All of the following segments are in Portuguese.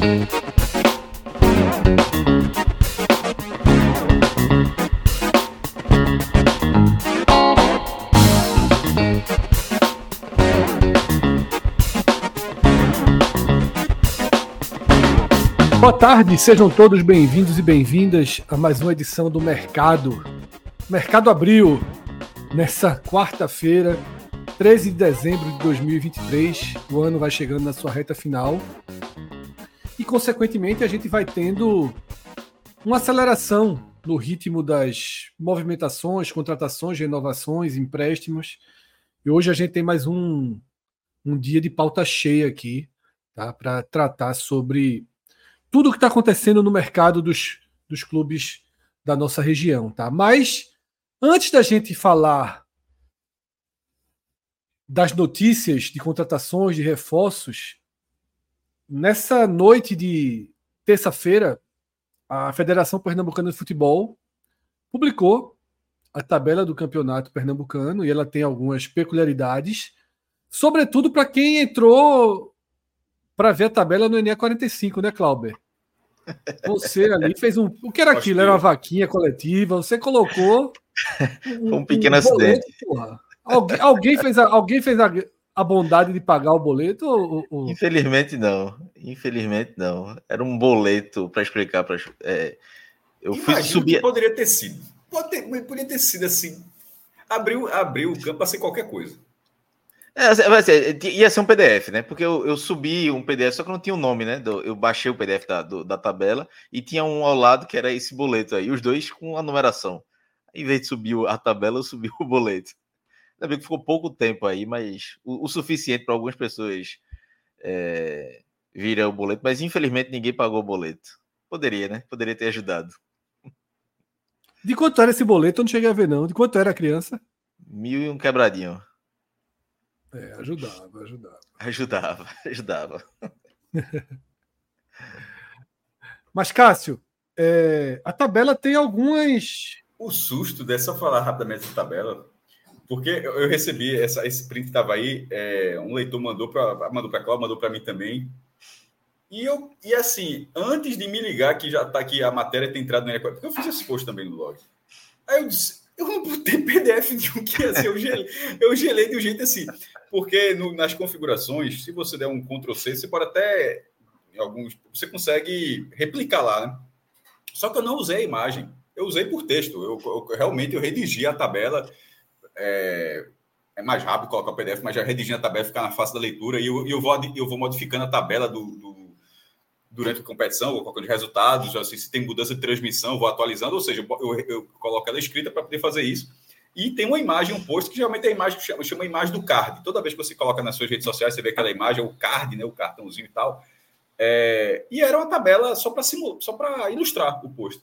Boa tarde, sejam todos bem-vindos e bem-vindas a mais uma edição do Mercado. Mercado abriu nessa quarta-feira, 13 de dezembro de 2023. O ano vai chegando na sua reta final consequentemente, a gente vai tendo uma aceleração no ritmo das movimentações, contratações, renovações, empréstimos. E hoje a gente tem mais um, um dia de pauta cheia aqui, tá? Para tratar sobre tudo o que está acontecendo no mercado dos, dos clubes da nossa região, tá? Mas antes da gente falar das notícias de contratações, de reforços, nessa noite de terça-feira, a Federação Pernambucana de Futebol publicou a tabela do campeonato pernambucano e ela tem algumas peculiaridades, sobretudo para quem entrou para ver a tabela no ENE 45, né, Clauber? Você ali fez um. O que era aquilo? Era uma vaquinha coletiva. Você colocou. Um, um pequeno um acidente. Alguém, alguém, fez, a, alguém fez a, a bondade de pagar o boleto? Ou, ou... Infelizmente não. Infelizmente não. Era um boleto para explicar. Pra, é, eu fui subir. Poderia ter sido. Pode ter, poderia ter sido assim. Abriu, abriu o campo para ser qualquer coisa. É, vai ser, ia ser um PDF, né? Porque eu, eu subi um PDF, só que não tinha o um nome, né? Eu baixei o PDF da, do, da tabela e tinha um ao lado que era esse boleto aí, os dois com a numeração. Em vez de subir a tabela, eu subi o boleto. Ainda bem que ficou pouco tempo aí, mas o, o suficiente para algumas pessoas é, virem o boleto. Mas infelizmente ninguém pagou o boleto. Poderia, né? Poderia ter ajudado. De quanto era esse boleto? Eu não cheguei a ver, não. De quanto era a criança? Mil e um quebradinho. É, ajudava, ajudava. Ajudava, ajudava. Mas, Cássio, é, a tabela tem algumas. O susto dessa, só falar rapidamente da tabela, porque eu recebi essa, esse print estava aí, é, um leitor mandou para mandou para mandou para mim também. E eu e assim, antes de me ligar que já está aqui a matéria tem entrado no porque eu fiz esse post também no blog. Aí eu disse, eu não botei PDF nenhum que assim, eu gelei, eu gelei de um jeito assim, porque no, nas configurações, se você der um Ctrl C, você pode até alguns, você consegue replicar lá, né? Só que eu não usei a imagem, eu usei por texto. Eu, eu realmente eu redigi a tabela. É, é, mais rápido colocar o PDF, mas já redigi a tabela, ficar na face da leitura e eu, eu, vou, eu vou modificando a tabela do, do durante a competição, ou qualquer resultados, assim, se tem mudança de transmissão, vou atualizando, ou seja, eu, eu, coloco ela escrita para poder fazer isso. E tem uma imagem, um post, que geralmente é a imagem, chama, chama a imagem do card. Toda vez que você coloca nas suas redes sociais, você vê aquela imagem, o card, né, o cartãozinho e tal. É, e era uma tabela só para só para ilustrar o post.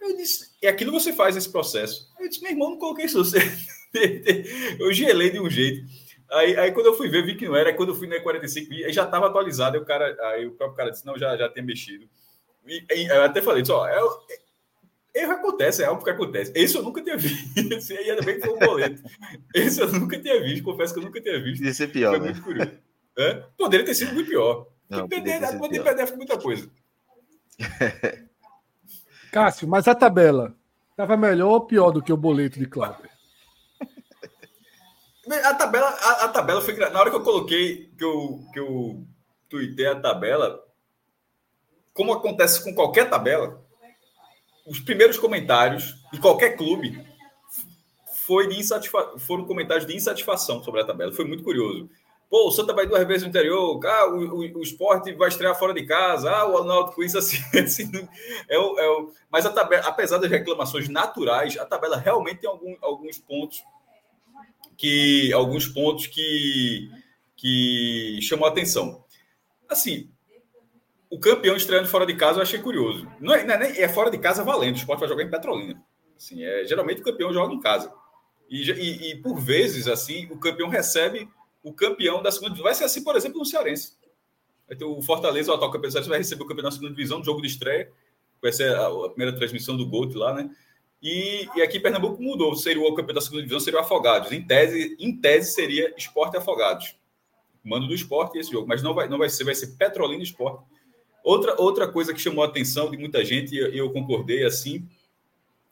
Eu disse, e aquilo você faz esse processo. Eu disse, meu irmão, não coloquei isso. eu gelei de um jeito. Aí, aí quando eu fui ver, vi que não era. Aí quando eu fui na E45, aí já estava atualizado. Aí o, cara, aí o próprio cara disse: não, já, já tem mexido. E, e eu até falei: só, é, é, erro acontece, é algo que acontece. Esse eu nunca tinha visto. Esse aí ainda bem que foi um boleto. Esse eu nunca tinha visto, confesso que eu nunca tinha visto. Ia ser pior. Foi né? muito curioso. É? Poderia ter sido muito pior. Não, poderia ter pode PDF muita coisa. Cássio, mas a tabela estava melhor ou pior do que o boleto de Cláudio? A tabela, a, a, tabela foi. Na hora que eu coloquei, que eu, que eu tuitei a tabela, como acontece com qualquer tabela, os primeiros comentários de qualquer clube foi de insatisfa... foram comentários de insatisfação sobre a tabela. Foi muito curioso. Pô, o Santa vai duas vezes no interior, ah, o, o, o esporte vai estrear fora de casa, ah, o Náutico isso assim, assim é o, é o... mas a tabela, apesar das reclamações naturais, a tabela realmente tem algum, alguns pontos que alguns pontos que, que chamou a atenção. Assim, o campeão estreando fora de casa eu achei curioso. Não é, não é, é fora de casa valendo, o esporte vai jogar em Petrolina. Assim, é, geralmente o campeão joga em casa. E, e, e, por vezes, assim, o campeão recebe o campeão da segunda. Vai ser assim, por exemplo, no Cearense. Vai ter o Fortaleza, o atual campeão do vai receber o campeão da segunda divisão, jogo de estreia. Vai ser a, a primeira transmissão do Gold lá, né? E, e, aqui Pernambuco mudou. Seria o campeão da segunda divisão, seria o Afogados. Em tese, em tese seria Esporte Afogados. Mando do esporte esse jogo. Mas não vai, não vai ser, vai ser Petrolina Esporte. Outra, outra coisa que chamou a atenção de muita gente, e eu, eu concordei assim,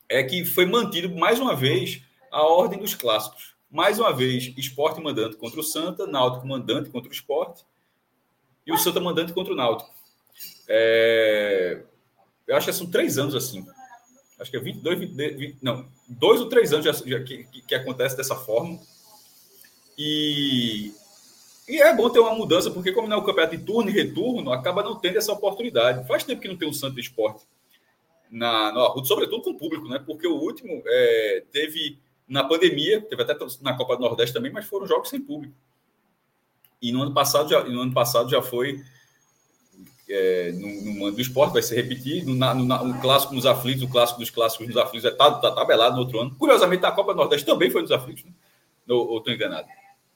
é que foi mantido mais uma vez a ordem dos clássicos. Mais uma vez, esporte mandante contra o Santa, Náutico mandante contra o esporte e o Santa mandante contra o Náutico. É... Eu acho que são três anos assim. Acho que é 22, 20, 20, não, dois ou três anos já, já que, que, acontece dessa forma. E, e é bom ter uma mudança, porque como não é o campeonato de turno e retorno, acaba não tendo essa oportunidade. Faz tempo que não tem um Santa Esporte na, no Arruda, sobretudo com o público, né? Porque o último é, teve na pandemia, teve até na Copa do Nordeste também, mas foram jogos sem público. E no ano passado já, no ano passado já foi é, no, no do esporte, vai ser repetido. No, no, no, clássico nos aflitos, o clássico dos clássicos nos aflitos é tá, tá tabelado no outro ano. Curiosamente, a Copa Nordeste também foi nos aflitos, né? ou estou enganado?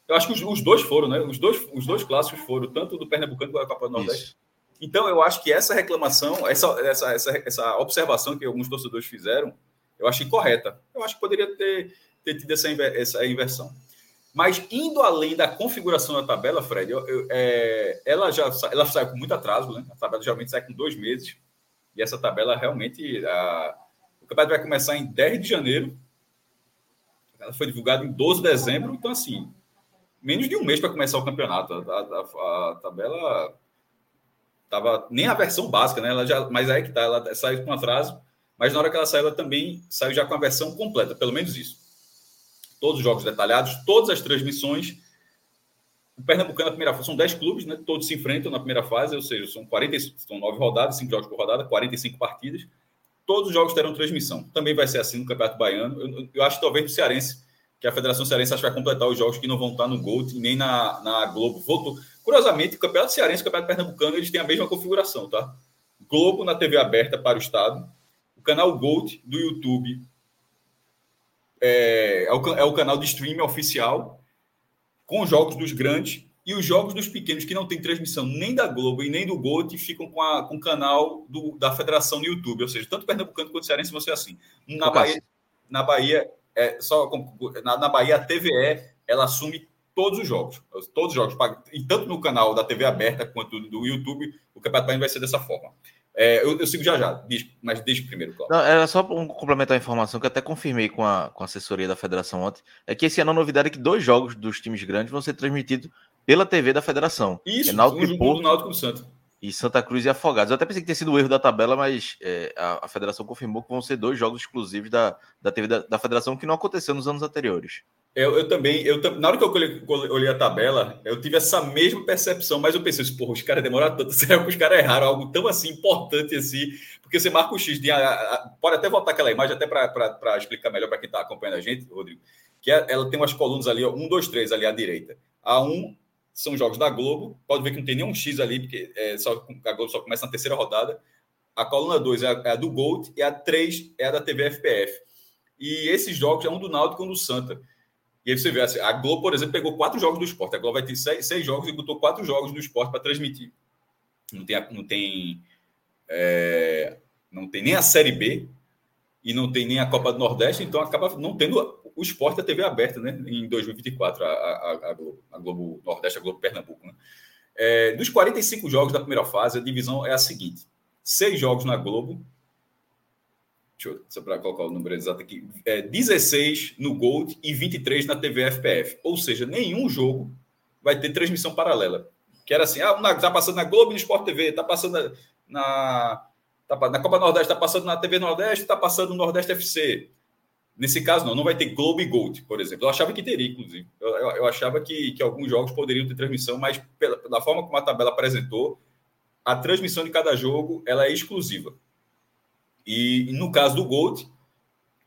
Eu acho que os, os, dois foram, né? Os dois, os dois clássicos foram, tanto do Pernambucano quanto da Copa do Nordeste. Isso. Então, eu acho que essa reclamação, essa, essa, essa, essa observação que alguns torcedores fizeram, eu acho incorreta. Eu acho que poderia ter, ter tido essa, essa inversão. Mas indo além da configuração da tabela, Fred, eu, eu, é, ela já ela sai com muito atraso, né? A tabela geralmente sai com dois meses. E essa tabela realmente. A, o campeonato vai começar em 10 de janeiro. Ela foi divulgada em 12 de dezembro. Então, assim, menos de um mês para começar o campeonato. A, a, a tabela tava nem a versão básica, né? Ela já, mas aí que tá, ela saiu com atraso, mas na hora que ela saiu, ela também saiu já com a versão completa, pelo menos isso. Todos os jogos detalhados, todas as transmissões. O Pernambucano na primeira fase são 10 clubes, né? Todos se enfrentam na primeira fase, ou seja, são 40, são 9 rodadas, 5 jogos por rodada, 45 partidas. Todos os jogos terão transmissão. Também vai ser assim no Campeonato Baiano. Eu, eu acho talvez no Cearense, que a Federação Cearense acho que vai completar os jogos que não vão estar no Gold nem na, na Globo. Voltou Curiosamente, o Campeonato Cearense e o Campeonato Pernambucano eles têm a mesma configuração, tá? Globo na TV aberta para o Estado, o canal Gold do YouTube é, é, o, é o canal de streaming oficial com os jogos dos grandes e os jogos dos pequenos que não tem transmissão nem da Globo e nem do Gold ficam com, a, com o canal do, da federação no YouTube, ou seja, tanto Pernambucano quanto Cearense vão ser assim. Na Bahia, na Bahia, é, só na, na Bahia a TVE ela assume todos os jogos. Todos os jogos. E tanto no canal da TV aberta quanto do YouTube, o Campeonato Baiano vai ser dessa forma. É, eu, eu, sigo já já, mas deixa primeiro. Não, era só um complementar a informação que eu até confirmei com a, com a assessoria da federação ontem. É que esse ano a novidade é que dois jogos dos times grandes vão ser transmitidos pela TV da federação. Isso, é Náutico um Porto, do Náutico do Santos. E Santa Cruz e Afogados. Eu até pensei que tinha sido o erro da tabela, mas é, a, a, federação confirmou que vão ser dois jogos exclusivos da, da TV da, da federação, que não aconteceu nos anos anteriores. Eu, eu também, eu, na hora que eu olhei, a tabela, eu tive essa mesma percepção, mas eu pensei, porra, os caras demoraram tanto, será que os caras erraram algo tão assim importante assim? Porque você marca o X, de, a, a, pode até voltar aquela imagem, até para explicar melhor para quem está acompanhando a gente, Rodrigo, que é, ela tem umas colunas ali, um, dois, três ali à direita. A um são jogos da Globo, pode ver que não tem nenhum X ali, porque é, só, a Globo só começa na terceira rodada. A coluna 2 é, é, a do Gold e a 3 é a da TV FPF. E esses jogos é um do Náutico e um do Santa. E aí você vê, assim, a Globo, por exemplo, pegou quatro jogos do esporte. A Globo vai ter seis, seis jogos e botou quatro jogos do esporte para transmitir. Não tem, não, tem, é, não tem nem a Série B e não tem nem a Copa do Nordeste, então acaba não tendo o esporte da TV aberta né, em 2024, a, a, a, Globo, a Globo Nordeste, a Globo Pernambuco. Né? É, dos 45 jogos da primeira fase, a divisão é a seguinte: seis jogos na Globo, Deixa eu, só para colocar o número exato aqui. É 16 no Gold e 23 na TV FPF. Ou seja, nenhum jogo vai ter transmissão paralela. Que era assim, ah, tá passando na Globo e no Sport TV, tá passando na, na, tá, na Copa Nordeste, tá passando na TV Nordeste, tá passando no Nordeste FC. Nesse caso, não, não vai ter Globo e Gold, por exemplo. Eu achava que teria, inclusive. Eu, eu, eu achava que, que alguns jogos poderiam ter transmissão, mas pela, pela forma como a tabela apresentou, a transmissão de cada jogo ela é exclusiva. E, no caso do Gold,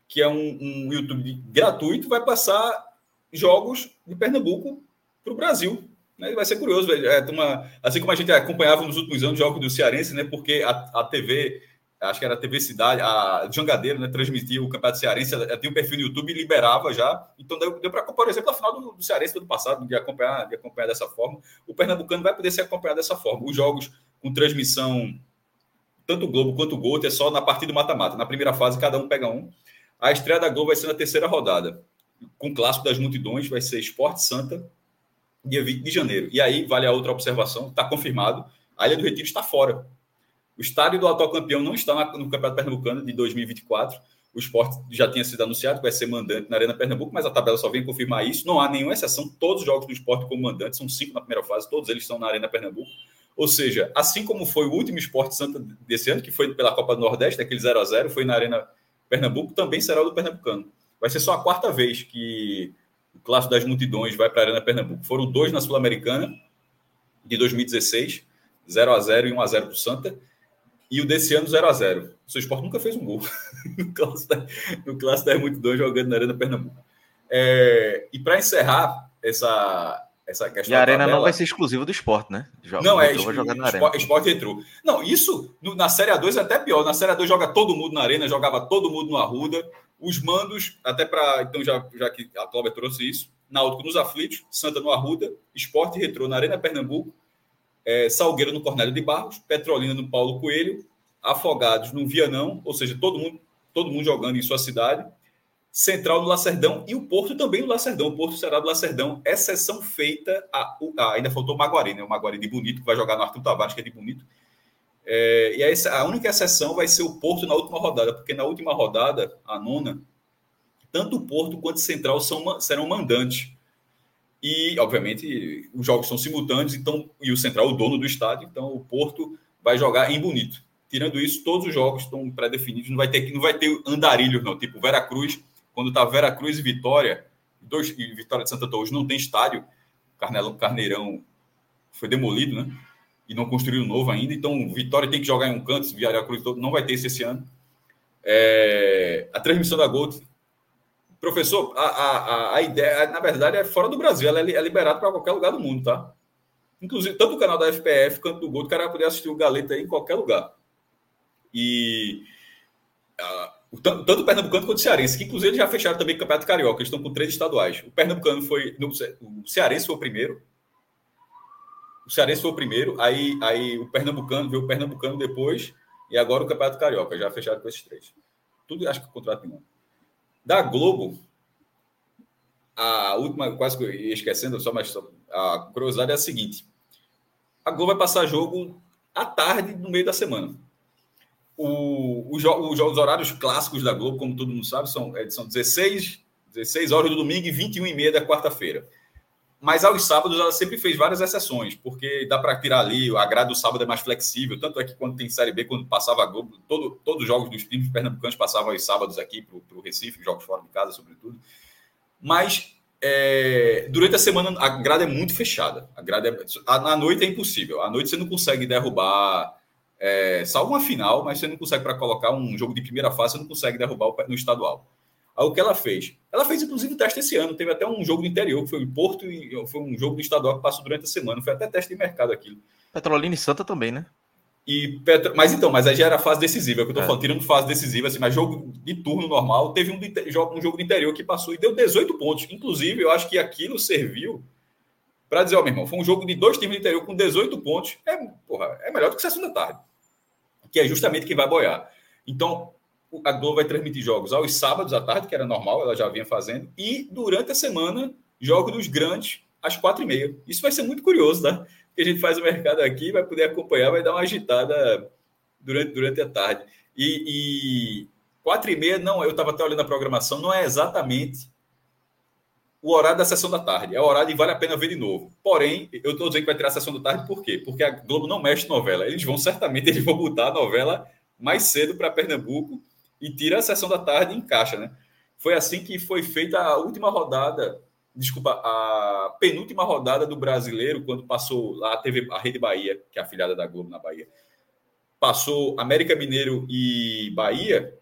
que é um, um YouTube gratuito, vai passar jogos de Pernambuco para o Brasil. Né? Vai ser curioso, é, uma, assim como a gente acompanhava nos últimos anos jogos do Cearense, né? porque a, a TV acho que era a TV Cidade, a Jangadeiro, né, transmitia o Campeonato Cearense, ela tinha um perfil no YouTube e liberava já. Então deu, deu para, por exemplo, a final do, do Cearense do ano passado, de acompanhar, de acompanhar dessa forma. O Pernambucano vai poder ser acompanhado dessa forma. Os jogos com transmissão, tanto o Globo quanto o Gol, é só na partida do mata-mata. Na primeira fase, cada um pega um. A estreia da Globo vai ser na terceira rodada. Com o clássico das multidões, vai ser Esporte Santa, dia 20 de janeiro. E aí, vale a outra observação, está confirmado, a Ilha do Retiro está fora o estádio do atual campeão não está no Campeonato Pernambucano de 2024. O esporte já tinha sido anunciado que vai ser mandante na Arena Pernambuco, mas a tabela só vem confirmar isso. Não há nenhuma exceção. Todos os jogos do esporte como mandante, são cinco na primeira fase, todos eles estão na Arena Pernambuco. Ou seja, assim como foi o último esporte santa desse ano, que foi pela Copa do Nordeste, aquele 0 a 0 foi na Arena Pernambuco, também será o do Pernambucano. Vai ser só a quarta vez que o Clássico das Multidões vai para a Arena Pernambuco. Foram dois na Sul-Americana, de 2016, 0 a 0 e 1 a 0 para o Santa e o desse ano 0 a 0 O seu esporte nunca fez um gol no clássico, no clássico das multidões jogando na Arena Pernambuco. É, e para encerrar essa, essa questão. E a Arena tabela, não vai ser exclusiva do esporte, né? Joga, não, é vai jogar na esporte, esporte retrô. Não, isso no, na Série A2 é até pior. Na Série A2 joga todo mundo na Arena, jogava todo mundo no Arruda. Os mandos, até para. Então, já, já que a Cláudia trouxe isso, Náutico nos Aflitos, Santa no Arruda, Esporte Retrô na Arena Pernambuco, é, Salgueiro no Cornélio de Barros, Petrolina no Paulo Coelho, Afogados no Vianão, ou seja, todo mundo, todo mundo jogando em sua cidade, Central no Lacerdão e o Porto também no Lacerdão. O Porto será do Lacerdão, exceção feita a, a ainda faltou o Maguari, né? O Maguari de Bonito, que vai jogar no Arthur Tavares, que é de Bonito. É, e a, única exceção vai ser o Porto na última rodada, porque na última rodada, a nona, tanto o Porto quanto o Central são, serão mandantes. E, obviamente, os jogos são simultâneos, então, e o Central, o dono do estádio, então o Porto vai jogar em Bonito. Tirando isso, todos os jogos estão pré-definidos, não vai ter não vai ter andarilhos, não. Tipo, Veracruz, quando tá Veracruz e Vitória, dois, e Vitória de Santa Torres não tem estádio, Carnelão, Carneirão foi demolido, né? E não construiu novo ainda, então Vitória tem que jogar em um canto, Veracruz não vai ter esse, esse ano. É, a transmissão da Gold Professor, a, a, a ideia, na verdade, é fora do Brasil, ela é, é liberada para qualquer lugar do mundo, tá? Inclusive, tanto o canal da FPF quanto do Gol, o cara vai poder assistir o Galeta em qualquer lugar. E tanto o Pernambucano quanto o Cearense, que inclusive já fecharam também o Campeonato Carioca, eles estão com três estaduais. O Pernambucano foi. No, o Cearense foi o primeiro. O Cearense foi o primeiro, aí, aí o Pernambucano veio o Pernambucano depois, e agora o Campeonato Carioca, já fecharam com esses três. Tudo acho que o contrato nenhum. Da Globo, a última, quase que esquecendo, só mais a curiosidade é a seguinte: a Globo vai passar jogo à tarde, no meio da semana. O, os, os, os horários clássicos da Globo, como todo mundo sabe, são, é, são 16, 16 horas do domingo e 21 e meia da quarta-feira. Mas aos sábados ela sempre fez várias exceções, porque dá para tirar ali, a grade do sábado é mais flexível. Tanto é que quando tem Série B, quando passava a Globo, todo, todos os jogos dos times pernambucanos passavam aos sábados aqui para o Recife, jogos fora de casa, sobretudo. Mas é, durante a semana a grade é muito fechada. A grade é, noite é impossível. À noite você não consegue derrubar, é, salvo uma final, mas você não consegue para colocar um jogo de primeira fase, você não consegue derrubar no estadual. Aí o que ela fez? Ela fez, inclusive, teste esse ano. Teve até um jogo do interior, que foi em Porto, e foi um jogo do estadual que passou durante a semana. Foi até teste de mercado aquilo. Petrolina e Santa também, né? E Petro... Mas então, mas aí já era fase decisiva, é o que eu tô é. falando, tirando fase decisiva, assim, mas jogo de turno normal, teve um, de... um jogo do interior que passou e deu 18 pontos. Inclusive, eu acho que aquilo serviu para dizer, ó, meu irmão, foi um jogo de dois times do interior com 18 pontos. É, porra, é melhor do que sessão da tarde. Que é justamente quem vai boiar. Então, a Globo vai transmitir jogos aos sábados à tarde, que era normal, ela já vinha fazendo, e durante a semana, jogos dos grandes às quatro e meia. Isso vai ser muito curioso, tá? Porque a gente faz o mercado aqui, vai poder acompanhar, vai dar uma agitada durante, durante a tarde. E, e quatro e meia, não, eu estava até olhando a programação, não é exatamente o horário da sessão da tarde. É o horário e vale a pena ver de novo. Porém, eu estou dizendo que vai tirar a sessão da tarde por quê? Porque a Globo não mexe novela. Eles vão, certamente, eles vão botar a novela mais cedo para Pernambuco e tira a sessão da tarde e encaixa, né? Foi assim que foi feita a última rodada, desculpa, a penúltima rodada do brasileiro, quando passou lá a TV, a Rede Bahia, que é afiliada da Globo na Bahia, passou América Mineiro e Bahia,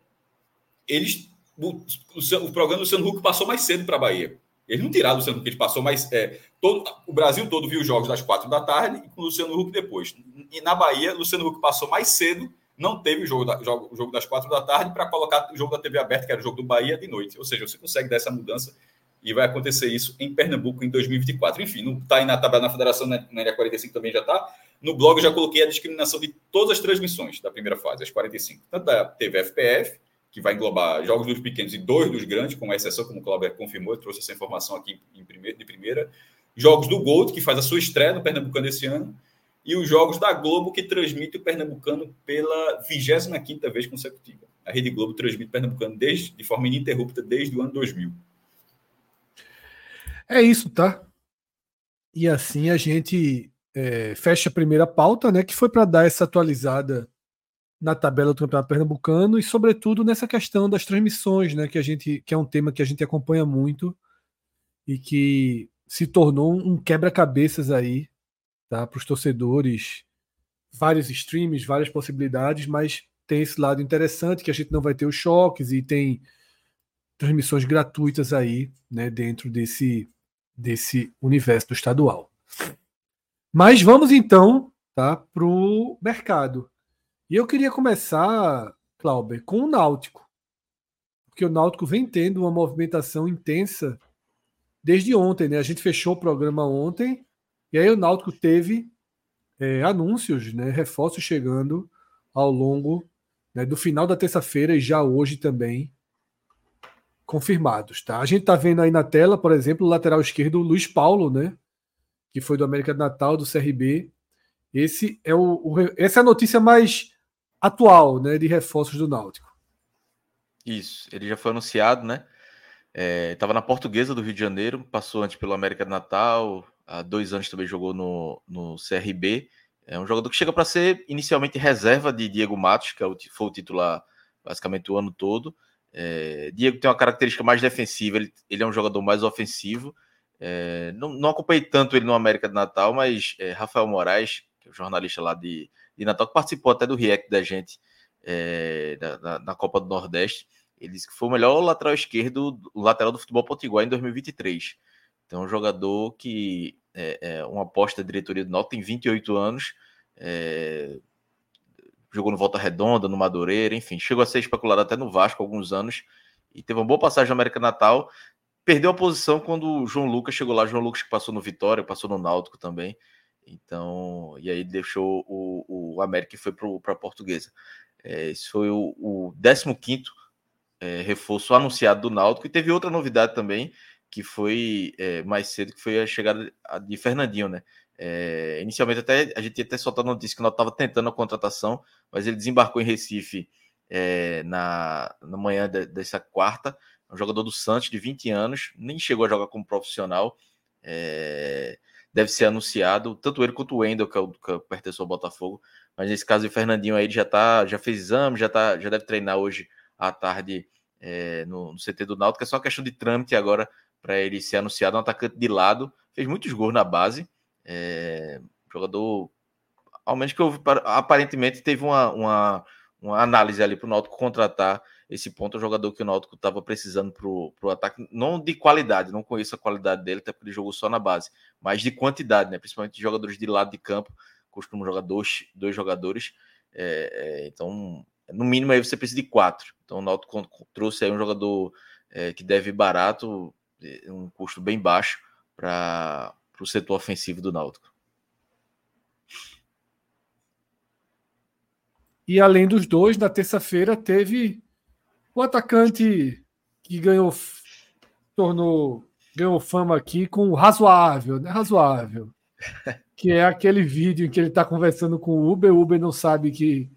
eles o, o, o programa do Luciano Huck passou mais cedo para a Bahia. Eles não tiraram o Luciano Huck, ele passou mais. É, todo, o Brasil todo viu os jogos das quatro da tarde e com o Luciano Huck depois. E na Bahia, Luciano Huck passou mais cedo, não teve o jogo, da, jogo, o jogo das quatro da tarde para colocar o jogo da TV aberta, que era o jogo do Bahia, de noite. Ou seja, você consegue dar essa mudança e vai acontecer isso em Pernambuco em 2024. Enfim, está aí na tabela na Federação, na, na área 45 também já está. No blog eu já coloquei a discriminação de todas as transmissões da primeira fase, as 45. Tanto da TV FPF, que vai englobar jogos dos pequenos e dois dos grandes, com exceção, como o Clauber confirmou, eu trouxe essa informação aqui em de primeira. Jogos do Gold, que faz a sua estreia no Pernambucano esse ano. E os jogos da Globo, que transmite o Pernambucano pela 25 vez consecutiva. A Rede Globo transmite o Pernambucano desde, de forma ininterrupta desde o ano 2000. É isso, tá? E assim a gente é, fecha a primeira pauta, né? Que foi para dar essa atualizada na tabela do Campeonato Pernambucano e, sobretudo, nessa questão das transmissões, né, que a gente que é um tema que a gente acompanha muito e que se tornou um quebra-cabeças aí, tá, para os torcedores, vários streams, várias possibilidades, mas tem esse lado interessante que a gente não vai ter os choques e tem transmissões gratuitas aí, né, dentro desse desse universo do estadual. Mas vamos então, tá, para o mercado. E eu queria começar, Clauber, com o Náutico. Porque o Náutico vem tendo uma movimentação intensa desde ontem, né? A gente fechou o programa ontem, e aí o Náutico teve é, anúncios, né? Reforços chegando ao longo né, do final da terça-feira e já hoje também confirmados, tá? A gente tá vendo aí na tela, por exemplo, o lateral esquerdo Luiz Paulo, né? Que foi do América do Natal, do CRB. Esse é o, o, essa é a notícia mais atual, né, de reforços do Náutico. Isso, ele já foi anunciado, né? Estava é, na Portuguesa do Rio de Janeiro, passou antes pelo América do Natal, há dois anos também jogou no, no CRB. É um jogador que chega para ser inicialmente reserva de Diego Matos, que é foi o titular basicamente o ano todo. É, Diego tem uma característica mais defensiva, ele, ele é um jogador mais ofensivo. É, não, não acompanhei tanto ele no América do Natal, mas é, Rafael Moraes, que é o jornalista lá de, de Natal, que participou até do react da gente é, na, na, Copa do Nordeste. Ele disse que foi o melhor lateral esquerdo, o lateral do futebol potiguar em 2023. Então, um jogador que é, é uma aposta da diretoria do Náutico, tem 28 anos, é, jogou no Volta Redonda, no Madureira, enfim, chegou a ser especulado até no Vasco alguns anos e teve uma boa passagem na América Natal. Perdeu a posição quando o João Lucas chegou lá. João Lucas que passou no Vitória, passou no Náutico também. Então, e aí deixou o, o América e foi para a Portuguesa. É, esse foi o, o 15 é, reforço anunciado do Náutico. E teve outra novidade também, que foi é, mais cedo, que foi a chegada de Fernandinho, né? É, inicialmente até a gente até soltado notícia que nós estava tentando a contratação, mas ele desembarcou em Recife é, na, na manhã de, dessa quarta. É um jogador do Santos de 20 anos, nem chegou a jogar como profissional. É, deve ser anunciado, tanto ele quanto o Wendel, que, é o, que pertence ao Botafogo. Mas nesse caso, o Fernandinho aí já tá, já fez exame, já, tá, já deve treinar hoje à tarde é, no, no, CT do Náutico. É só questão de trâmite agora para ele ser anunciado. Um atacante de lado, fez muitos gols na base. É, jogador, ao menos que eu, aparentemente teve uma, uma, uma análise ali para o Náutico contratar esse ponto é o jogador que o Náutico estava precisando para o ataque, não de qualidade, não conheço a qualidade dele, até porque ele jogou só na base, mas de quantidade, né? principalmente de jogadores de lado de campo, costumam jogar dois, dois jogadores, é, é, então no mínimo aí você precisa de quatro. Então o Náutico trouxe aí um jogador é, que deve barato, é, um custo bem baixo para o setor ofensivo do Náutico. E além dos dois, na terça-feira teve o atacante que ganhou tornou ganhou fama aqui com o razoável, né? Razoável. Que é aquele vídeo em que ele está conversando com o Uber, o Uber não sabe que,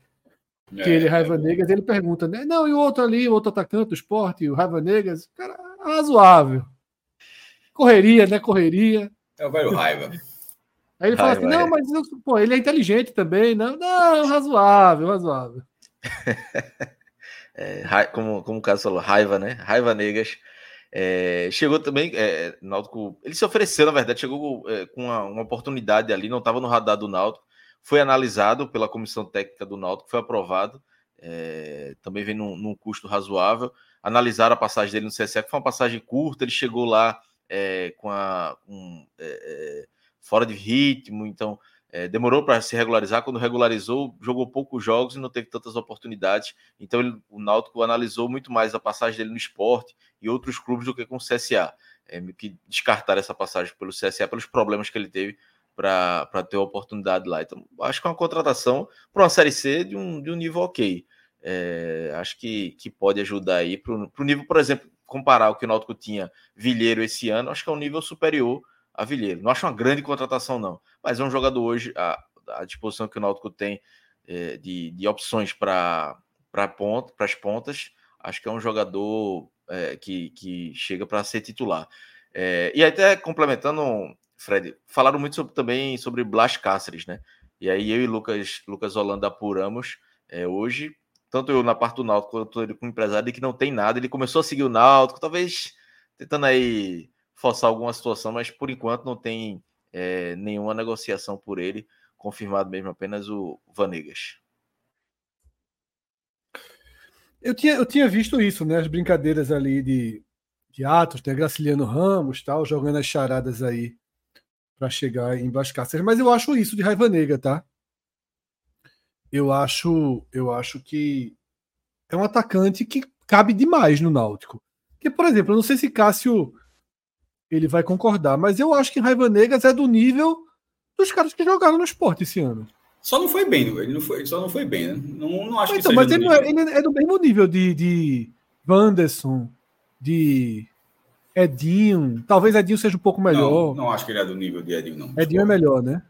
que é, ele é Raiva é Negas, ele pergunta, né? Não, e o outro ali, o outro atacante do esporte, o Raiva Negas, cara, razoável. Correria, né? Correria. É o velho Raiva. Aí ele fala assim: não, mas pô, ele é inteligente também, não, não, razoável, razoável. é, como, como o caso falou, raiva, né? Raiva Negas. É, chegou também, é, Náutico, ele se ofereceu, na verdade, chegou é, com uma, uma, oportunidade ali, não estava no radar do Náutico, foi analisado pela comissão técnica do Náutico, foi aprovado, é, também vem num, num, custo razoável. Analisaram a passagem dele no CSE, que foi uma passagem curta, ele chegou lá é, com a é, é fora de ritmo, então é, demorou para se regularizar. Quando regularizou, jogou poucos jogos e não teve tantas oportunidades. Então ele, o Náutico analisou muito mais a passagem dele no esporte e outros clubes do que com o CSA. É, que descartar essa passagem pelo CSA pelos problemas que ele teve para ter a oportunidade lá. Então, acho que é uma contratação para uma Série C de um, de um nível ok. É, acho que, que pode ajudar aí para o nível, por exemplo, comparar o que o Náutico tinha Vilheiro esse ano, acho que é um nível superior a Vilheiro. Não acho uma grande contratação, não, mas é um jogador hoje, a, disposição que o Náutico tem é, de, de opções para ponta, as pontas, acho que é um jogador é, que, que chega para ser titular. É, e até complementando, Fred, falaram muito sobre, também sobre Blas Cáceres, né? E aí eu e Lucas, Lucas Holanda apuramos hoje tanto eu na parte do Náutico quanto ele como empresário, que não tem nada. Ele começou a seguir o Náutico, talvez tentando aí forçar alguma situação, mas por enquanto não tem é, nenhuma negociação por ele, confirmado mesmo apenas o Vanegas. Eu tinha, eu tinha visto isso, né? As brincadeiras ali de, de Atos, tem Graciliano Ramos, tal, jogando as charadas aí para chegar em Blas mas eu acho isso de raiva negra, tá? eu acho, eu acho que é um atacante que cabe demais no Náutico. Que, por exemplo, eu não sei se Cássio ele vai concordar, mas eu acho que Raiva Negas é do nível dos caras que jogaram no esporte esse ano. Só não foi bem, ele não foi, só não foi bem, né? Não, não acho então, que mas ele, é, ele, é, do mesmo nível de, de Wanderson, de Edinho. Talvez Edinho seja um pouco melhor. Não, não acho que ele é do nível de Edinho, não. Edinho é melhor, né?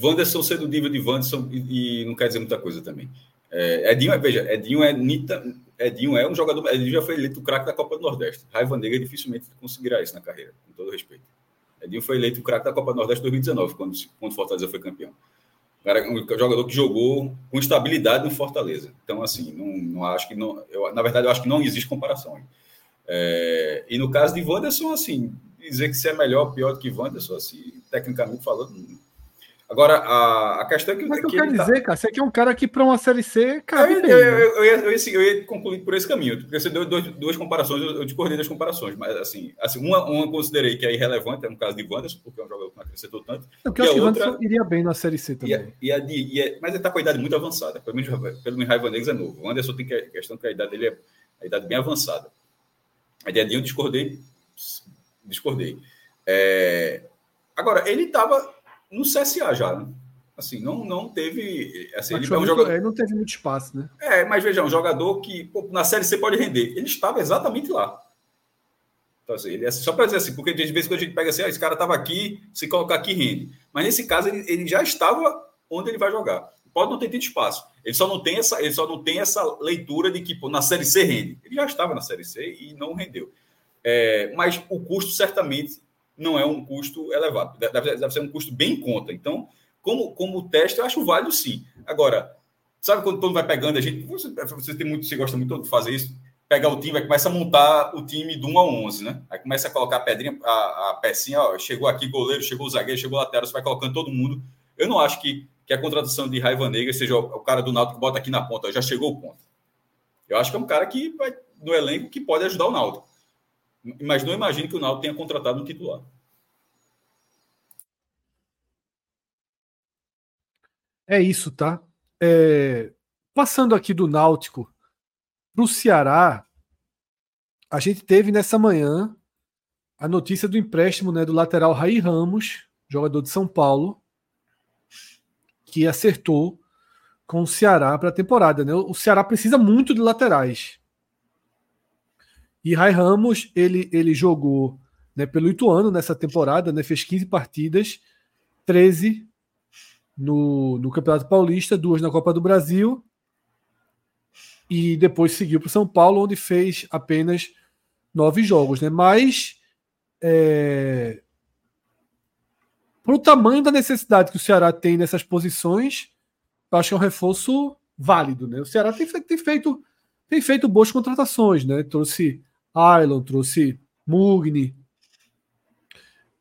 Wanderson ser do nível de Wanderson e, e, não quer dizer muita coisa também. É, Edinho, é, veja, Edinho é Nita, Edinho é um jogador. Edinho já foi eleito o craque da Copa do Nordeste. Raiva Negra dificilmente conseguirá isso na carreira, com todo respeito. Edinho foi eleito o craque da Copa do Nordeste 2019, quando, quando Fortaleza foi campeão. Um jogador que jogou com estabilidade no Fortaleza. Então, assim, não, não acho que não. Eu, na verdade, eu acho que não existe comparação. É, e no caso de Wanderson, assim, dizer que se é melhor ou pior do que Wanderson, assim, tecnicamente falando, Agora, a, a questão é que. Mas que eu quero tá dizer, cara, você que é um cara que para uma Série C cabe eu, bem, eu, né? eu, eu, ia, eu, ia, eu, concluir por esse caminho, porque você deu dois, duas comparações, eu, discordei das comparações, mas assim, assim uma, uma considerei que é irrelevante, é no caso de Wanderson, porque é um jogador que não acrescentou tanto. Porque eu acho que outra, iria bem na Série C também. E a, e a de, e a, mas ele está com a idade muito avançada, pelo menos pelo menos Raiva Negros é novo. O Wanderson tem que, a questão que a idade dele é a idade bem avançada. A de Adinho eu discordei, discordei. É, agora, ele estava no CSA já, né? assim, não, não teve. Assim, ele, é um jogador... ele não teve muito espaço, né? É, mas veja, um jogador que pô, na série C pode render. Ele estava exatamente lá. Então, assim, ele, assim, só para dizer assim, porque de vez em quando a gente pega assim, ah, esse cara estava aqui, se colocar aqui rende. Mas nesse caso, ele, ele já estava onde ele vai jogar. Pode não ter tido espaço. Ele só não tem essa, ele só não tem essa leitura de que pô, na série C rende. Ele já estava na série C e não rendeu. É, mas o custo certamente não é um custo elevado. Deve, deve ser um custo bem em conta. Então, como, como teste, eu acho válido sim. Agora, sabe quando todo vai pegando a gente, você, você tem muito, você gosta muito de fazer isso, pegar o time, vai começa a montar o time do 1 a 11, né? Aí começa a colocar a pedrinha, a, a pecinha, ó, chegou aqui goleiro, chegou o zagueiro, chegou o lateral, você vai colocando todo mundo. Eu não acho que, que a contratação de Raiva Negra seja o, o cara do Náutico que bota aqui na ponta, já chegou o ponto. Eu acho que é um cara que vai no elenco que pode ajudar o Náutico. Mas não imagine que o Náutico tenha contratado um titular. É isso, tá? É... Passando aqui do Náutico para o Ceará, a gente teve nessa manhã a notícia do empréstimo né, do lateral Raí Ramos, jogador de São Paulo, que acertou com o Ceará para a temporada. Né? O Ceará precisa muito de laterais. E Rai Ramos, ele, ele jogou né, pelo Ituano nessa temporada, né, fez 15 partidas, 13 no, no Campeonato Paulista, duas na Copa do Brasil. E depois seguiu para o São Paulo, onde fez apenas nove jogos. Né? Mas é, para o tamanho da necessidade que o Ceará tem nessas posições, eu acho que é um reforço válido. Né? O Ceará tem, tem, feito, tem feito boas contratações. Né? Trouxe Ailon, trouxe Mugni.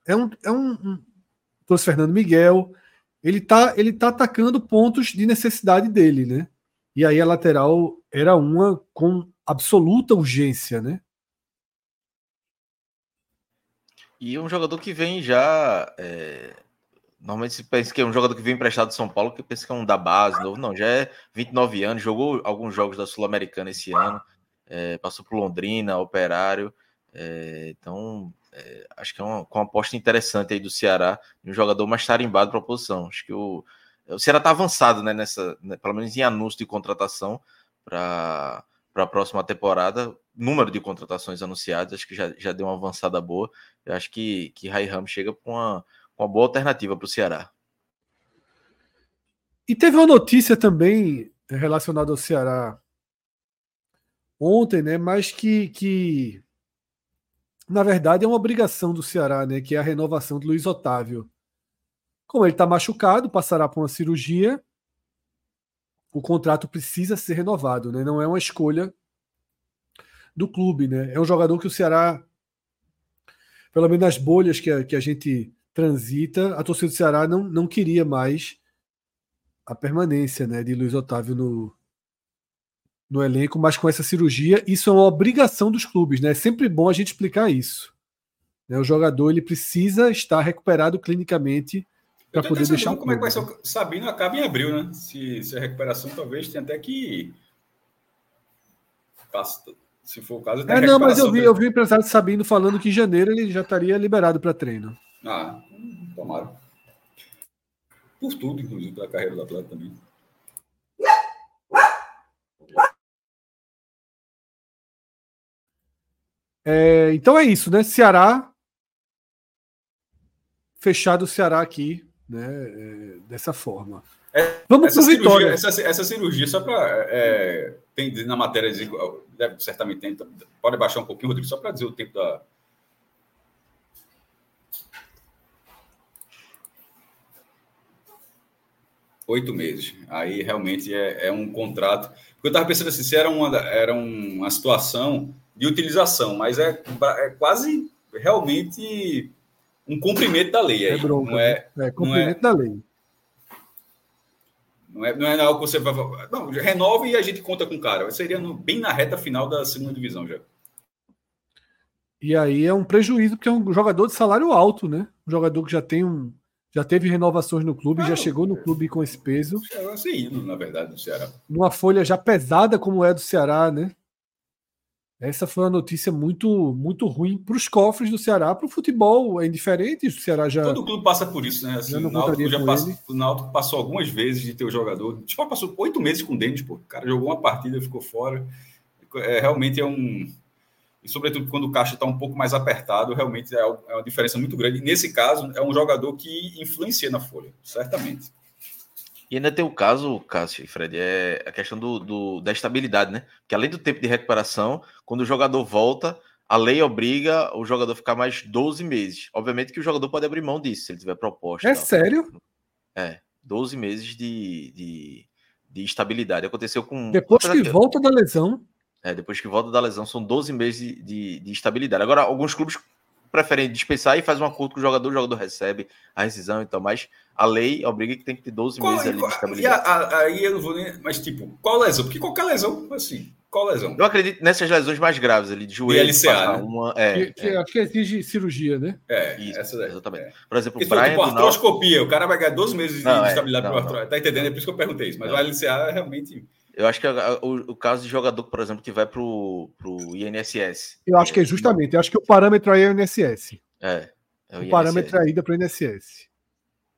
É um, é um, um, trouxe Fernando Miguel ele tá, ele tá atacando pontos de necessidade dele, né? E aí a lateral era uma com absoluta urgência, né? E um jogador que vem já. É... Normalmente se pensa que é um jogador que vem emprestado de São Paulo, que pensa que é um da base, novo. Não, já é 29 anos, jogou alguns jogos da Sul-Americana esse ano, é, passou por Londrina, Operário. É, então, é, acho que é uma, uma aposta interessante aí do Ceará, um jogador mais tarimbado para a posição. Acho que o, o Ceará está avançado, né, nessa, né, pelo menos em anúncio de contratação para para a próxima temporada. Número de contratações anunciadas, acho que já, já deu uma avançada boa. Eu acho que, que Ramos chega com uma, uma boa alternativa para o Ceará. E teve uma notícia também relacionada ao Ceará ontem, né? Mas que, que na verdade é uma obrigação do Ceará, né? Que é a renovação do Luiz Otávio. Como ele está machucado, passará por uma cirurgia o contrato precisa ser renovado, né? Não é uma escolha do clube, né? É um jogador que o Ceará, pelo menos nas bolhas que a, que a gente transita, a torcida do Ceará não, não queria mais a permanência, né, de Luiz Otávio no, no elenco, mas com essa cirurgia, isso é uma obrigação dos clubes, né? É sempre bom a gente explicar isso. Né? O jogador ele precisa estar recuperado clinicamente para poder deixar como é que vai ser o Sabino acaba em abril, né? Se, se a recuperação talvez tenha até que se for o caso. É, não, mas eu vi, eu vi o empresário Sabino falando que em janeiro ele já estaria liberado para treino. Ah, tomara. Por tudo, inclusive, pela carreira do atleta também. É, então é isso, né? Ceará. Fechado o Ceará aqui né, é, dessa forma. É, Vamos para Vitória. Essa, essa, cirurgia, só para. É, tem na matéria, deve, certamente tem, pode baixar um pouquinho, Rodrigo, só para dizer o tempo da. Oito meses. Aí realmente é, é um contrato. Eu estava pensando assim, se era uma, era uma situação de utilização, mas é, é quase realmente um cumprimento da lei. Aí, é bronca, não é, né? é cumprimento não é, da lei. Não é, não é algo que você vai. Não, renova e a gente conta com o cara. Seria no, bem na reta final da segunda divisão já. E aí é um prejuízo, porque é um jogador de salário alto, né? Um jogador que já tem um. Já teve renovações no clube, já chegou no clube com esse peso. É assim, na verdade, do Ceará. Numa folha já pesada como é do Ceará, né? Essa foi uma notícia muito muito ruim para os cofres do Ceará, para o futebol é indiferente. O Ceará já. Todo clube passa por isso, né? Assim, o, Náutico já passou, o Náutico passou algumas vezes de ter o jogador. Tipo, passou oito meses com o Denis, pô. O cara jogou uma partida, ficou fora. É, realmente é um. E sobretudo quando o caixa está um pouco mais apertado, realmente é, é uma diferença muito grande. Nesse caso, é um jogador que influencia na folha, certamente. E ainda tem o caso, Cássio e Fred, é a questão do, do, da estabilidade, né? Que além do tempo de recuperação, quando o jogador volta, a lei obriga o jogador a ficar mais 12 meses. Obviamente que o jogador pode abrir mão disso, se ele tiver proposta. É sério? É, 12 meses de, de, de estabilidade. Aconteceu com. Depois que volta da lesão. É, depois que volta da lesão, são 12 meses de, de, de estabilidade. Agora, alguns clubes preferem dispensar e faz um acordo com o jogador, o jogador recebe a rescisão e então, mas a lei obriga que tem que ter 12 qual, meses ali de estabilidade. aí eu não vou nem. Mas, tipo, qual lesão? Porque qualquer lesão, assim, qual lesão? Eu acredito nessas lesões mais graves ali, de joelho. De LCA, né? uma, é, que, que, é. Acho que exige cirurgia, né? É, Isso, essa daí. Exatamente. É. Por exemplo, o Brian. Tipo, artroscopia, o cara vai ganhar 12 meses não, de é, estabilidade não, pro Tá entendendo? É por isso que eu perguntei isso. Mas não. o LCA realmente. Eu acho que o, o, caso de jogador, por exemplo, que vai para o INSS. Eu acho que é justamente, eu acho que o parâmetro aí é o INSS. É. é o, o parâmetro é a ida para o INSS.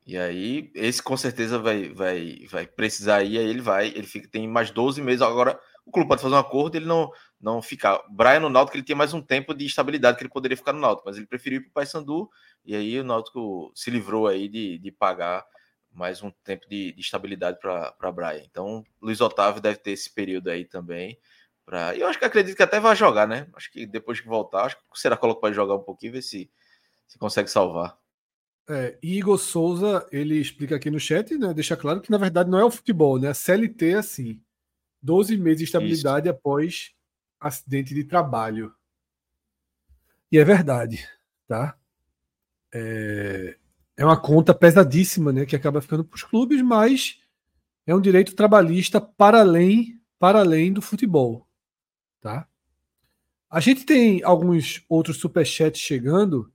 E aí, esse com certeza vai, vai, vai precisar ir, aí ele vai, ele fica, tem mais 12 meses. Agora, o clube pode fazer um acordo, ele não, não ficar. Brian no Náutico, ele tinha mais um tempo de estabilidade que ele poderia ficar no Náutico, mas ele preferiu ir para o Paysandu, e aí o Náutico se livrou aí de, de pagar mais um tempo de, de estabilidade para Brian. Então, Luiz Otávio deve ter esse período aí também. Pra... E eu acho que acredito que até vai jogar, né? Acho que depois que voltar, acho que será que coloca para jogar um pouquinho, ver se se consegue salvar. É, Igor Souza, ele explica aqui no chat, né, deixa claro que na verdade não é o futebol, né? A CLT é assim: 12 meses de estabilidade Isso. após acidente de trabalho. E é verdade, tá? É, é uma conta pesadíssima, né, que acaba ficando para os clubes, mas é um direito trabalhista para além, para além do futebol, tá? A gente tem alguns outros superchats chegando.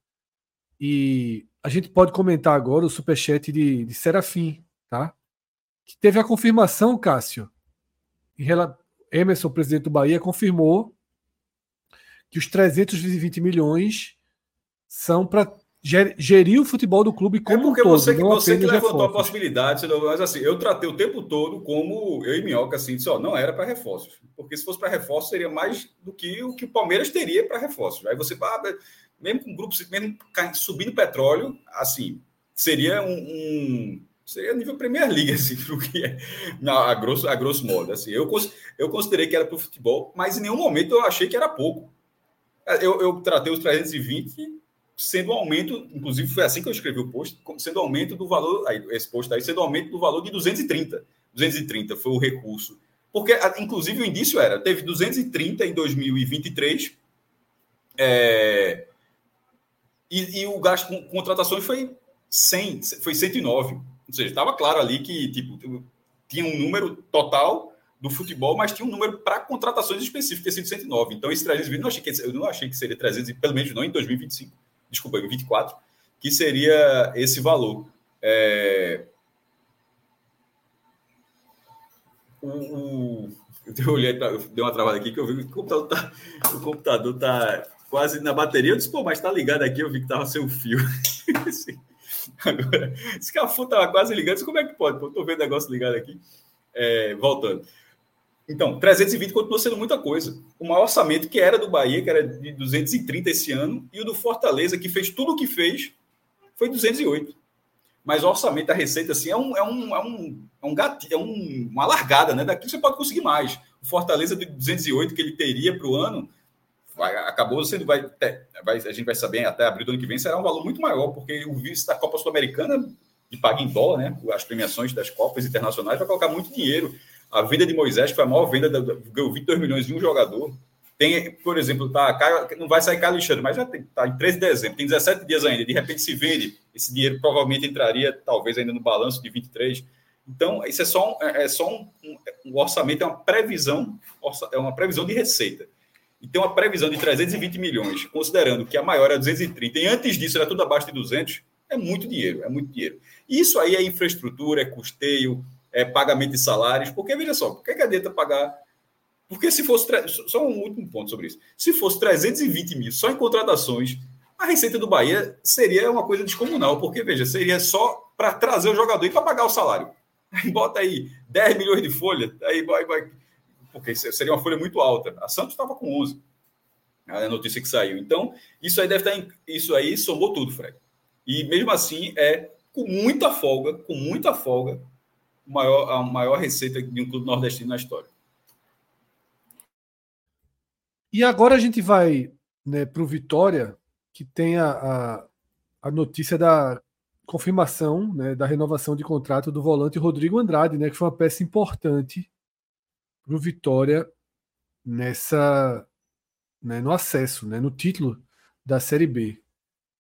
e a gente pode comentar agora o superchat de, de Serafim, tá? Que teve a confirmação, Cássio. Emerson, presidente do Bahia, confirmou que os 320 milhões são para gerir o futebol do clube como é porque um todo. Você, você que levantou reforços. a possibilidade, mas assim, eu tratei o tempo todo como eu e Minhoca, assim, disse, ó, não era para reforços. Porque se fosse para reforços, seria mais do que o que o Palmeiras teria para reforços. Aí você, ah, mesmo com grupos, mesmo subindo petróleo, assim, seria um, um seria nível Premier League, assim, pro que é, a, grosso, a grosso modo. Assim, eu, eu considerei que era para o futebol, mas em nenhum momento eu achei que era pouco. Eu, eu tratei os 320 sendo um aumento, inclusive foi assim que eu escrevi o post, sendo um aumento do valor, aí, esse post aí, sendo um aumento do valor de 230. 230 foi o recurso. Porque, inclusive, o indício era, teve 230 em 2023, é, e, e, o gasto com contratações foi 100, foi 109. Ou seja, estava claro ali que tipo, tinha um número total do futebol, mas tinha um número para contratações específicas, sido 109. Então, esse 320, não achei que, eu não achei que seria 300, pelo menos não em 2025 desculpa, 24, que seria esse valor. É... O, o... Eu olhei, dei uma travada aqui que eu vi que o computador tá, o computador tá quase na bateria. Eu disse, pô, mas tá ligado aqui, eu vi que tava sem o fio. Agora, esse Cafu tava quase ligado. Disse, como é que pode? Pô, tô vendo o negócio ligado aqui. É, voltando. Então, 320 continua sendo muita coisa. O maior orçamento que era do Bahia, que era de 230 esse ano, e o do Fortaleza, que fez tudo o que fez, foi 208. Mas o orçamento da Receita, assim, é um, é um, é um, é um gatilho, é um, uma largada, né? Daqui você pode conseguir mais. O Fortaleza de 208 que ele teria para o ano, vai, acabou sendo, vai, vai, a gente vai saber até abril do ano que vem, será um valor muito maior, porque o vice da Copa Sul-Americana, de paga em dólar, né? As premiações das Copas internacionais, vai colocar muito dinheiro. A venda de Moisés foi a maior venda, ganhou 22 milhões de um jogador. Tem, por exemplo, tá, não vai sair Carlos Alexandre, mas já está em 13 de dezembro, tem 17 dias ainda. De repente se vende, esse dinheiro provavelmente entraria, talvez, ainda no balanço de 23. Então, isso é só um, é, é só um, um, orçamento, é uma previsão, é uma previsão de receita. E tem uma previsão de 320 milhões, considerando que a maior é 230, e antes disso era tudo abaixo de 200, é muito dinheiro, é muito dinheiro. Isso aí é infraestrutura, é custeio, é, pagamento de salários, porque veja só, por que, adianta pagar? Porque se fosse, só um último ponto sobre isso, se fosse 320 mil só em contratações, a receita do Bahia seria uma coisa descomunal, porque veja, seria só para trazer o jogador e para pagar o salário. Bota aí 10 milhões de folha, aí vai, vai, porque seria uma folha muito alta. A Santos estava com 11, a notícia que saiu. Então, isso aí deve estar, em, isso aí somou tudo, Fred. E mesmo assim, é com muita folga, com muita folga, maior, a maior receita de um clube nordestino na história. E agora a gente vai né, para o Vitória, que tem a, a, a, notícia da confirmação né, da renovação de contrato do volante Rodrigo Andrade, né, que foi uma peça importante para o Vitória nessa né, no acesso, né, no título da Série B.